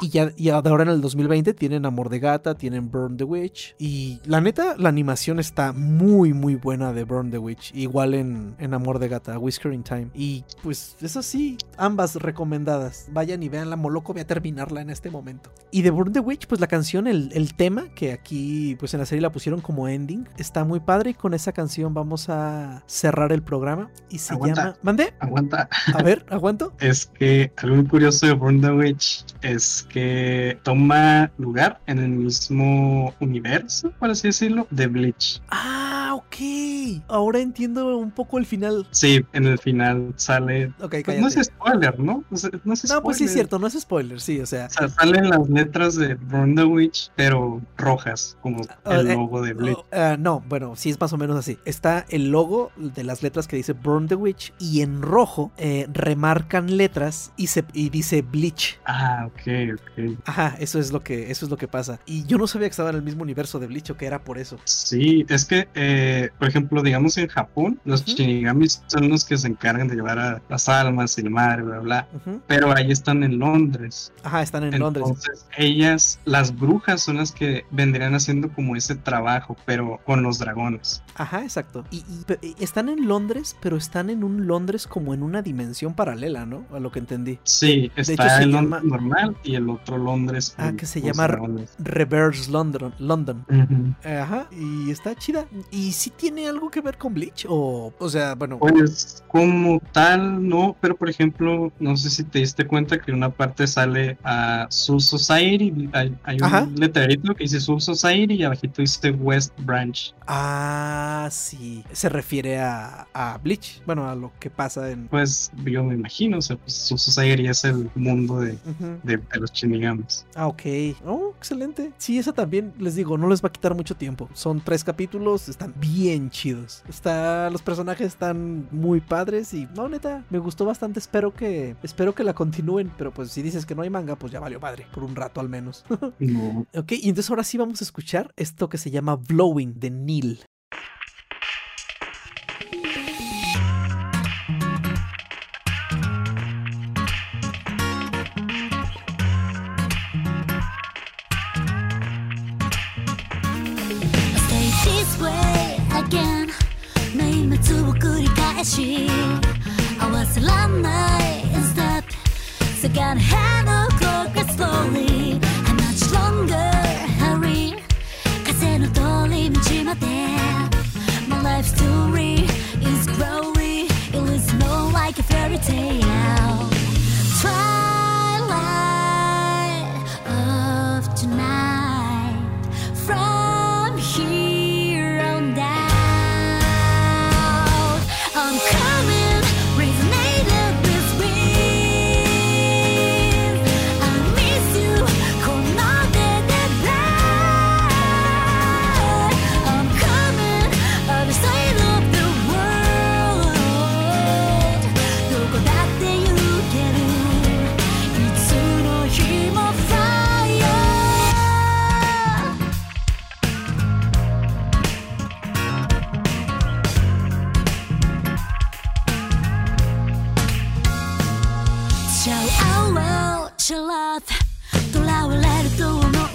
y ya y ahora en el 2020 tienen Amor de Gata, tienen Burn the Witch, y la neta, la animación está muy muy buena de Burn the Witch, igual en, en Amor de Gata, Whisker in Time, y pues eso sí, ambas recomendadas, vayan y veanla, Moloco, voy a terminarla en este momento. Y de Burn the Witch, pues la canción, el, el tema, que aquí pues en la serie la pusieron como ending, está muy padre y con esa canción vamos a cerrar el programa y se Aguanta. llama... ¿Mande? Aguanta. A ver, ¿aguanto? [laughs] Es que algo curioso de Burn the Witch es que toma lugar en el mismo universo, por así decirlo, de Bleach. Ah, ok. Ahora entiendo un poco el final. Sí, en el final sale. Pues no es spoiler, ¿no? No, es No, pues sí es cierto, no es spoiler, sí, o sea... O sea, salen las letras de Burn the Witch, pero rojas, como Ah, el eh, logo de Bleach. oh, ah, no, bueno, sí es más o menos así. Está el logo de las letras que dice Burn the Witch y en rojo eh, remarcan letras y, se, y dice Bleach. Ah, ok, ok. Ajá, eso es lo que eso es lo que pasa. Y yo no sabía que estaba en el mismo universo de Bleach o que era por eso. Sí, es que, eh, por ejemplo, digamos en Japón, los shinigamis son los que se encargan de llevar a las almas y el mar, bla, bla. Pero ahí están en Londres. Ajá, están en Londres. Entonces, ellas, las brujas, son las que vendrían haciendo como ese trabajo, pero con los dragones. Ajá, exacto. Y, están en Londres, pero están en un Londres como en una dimensión paralela, ¿no? A lo que entendí. Sí, está el llama- Londres normal y el otro Londres. Ah, que se llama- dragones. Reverse London. London. Ajá, y está chida. ¿Y si tiene algo que ver con Bleach? O, o sea, bueno. Pues como tal, no, pero por ejemplo, no sé si te diste cuenta que una parte sale a Soul Society, hay, hay un letrerito que dice Soul Society y abajito dice West Branch. Ah, sí. Se refiere a, a Bleach. Bueno, a lo que pasa en. Pues yo me imagino, o sea, pues Soul Society es el mundo de, de los shinigamis. Ah, ok. Oh, excelente. Sí, esa también, les digo, no les va a quitar mucho tiempo. Son tres capítulos, están bien chidos. Está, los personajes están muy padres y no, neta, me gustó bastante. Espero que, espero que la continúen, pero pues si dices que no hay manga, pues ya valió madre, por un rato al menos. [laughs] no. Ok, y entonces ahora sí vamos a escuchar esto que se llama Blowing de Neil. again. し合わせらんない step Second hand of clock is slowly How much longer hurry 風の通り道まで My life story is growing It is more like a fairy tale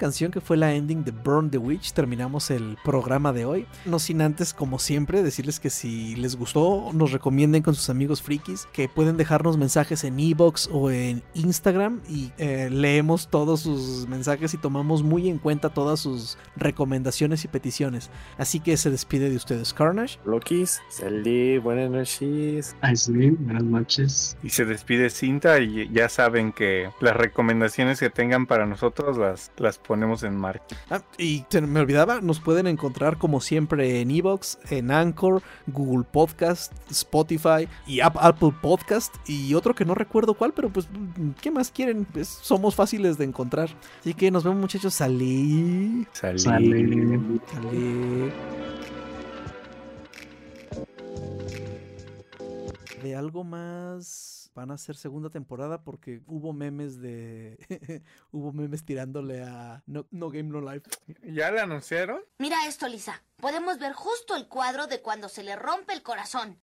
canción que fue la ending de Burn the Witch terminamos el programa de hoy. No sin antes, como siempre, decirles que si les gustó, nos recomienden con sus amigos frikis, que pueden dejarnos mensajes en Ebox o en Instagram y eh, leemos todos sus mensajes y tomamos muy en cuenta todas sus recomendaciones y peticiones. Así que se despide de ustedes Carnage. Lokis, salí, buenas noches. Aislinn, buenas noches. Y se despide Cinta y ya saben que las recomendaciones que tengan para nosotros las, las ponemos en marcha. Ah, y se me olvidaba, nos pueden encontrar como siempre en Evox, en Anchor, Google Podcast, Spotify y App- Apple Podcast y otro que no recuerdo cuál, pero pues, ¿qué más quieren? Pues, somos fáciles de encontrar. Así que nos vemos muchachos, salí. Salí. Sale. salí. De algo más van a hacer segunda temporada porque hubo memes de [laughs] hubo memes tirándole a no, no Game No Life. ¿Ya le anunciaron? Mira esto, Lisa. Podemos ver justo el cuadro de cuando se le rompe el corazón.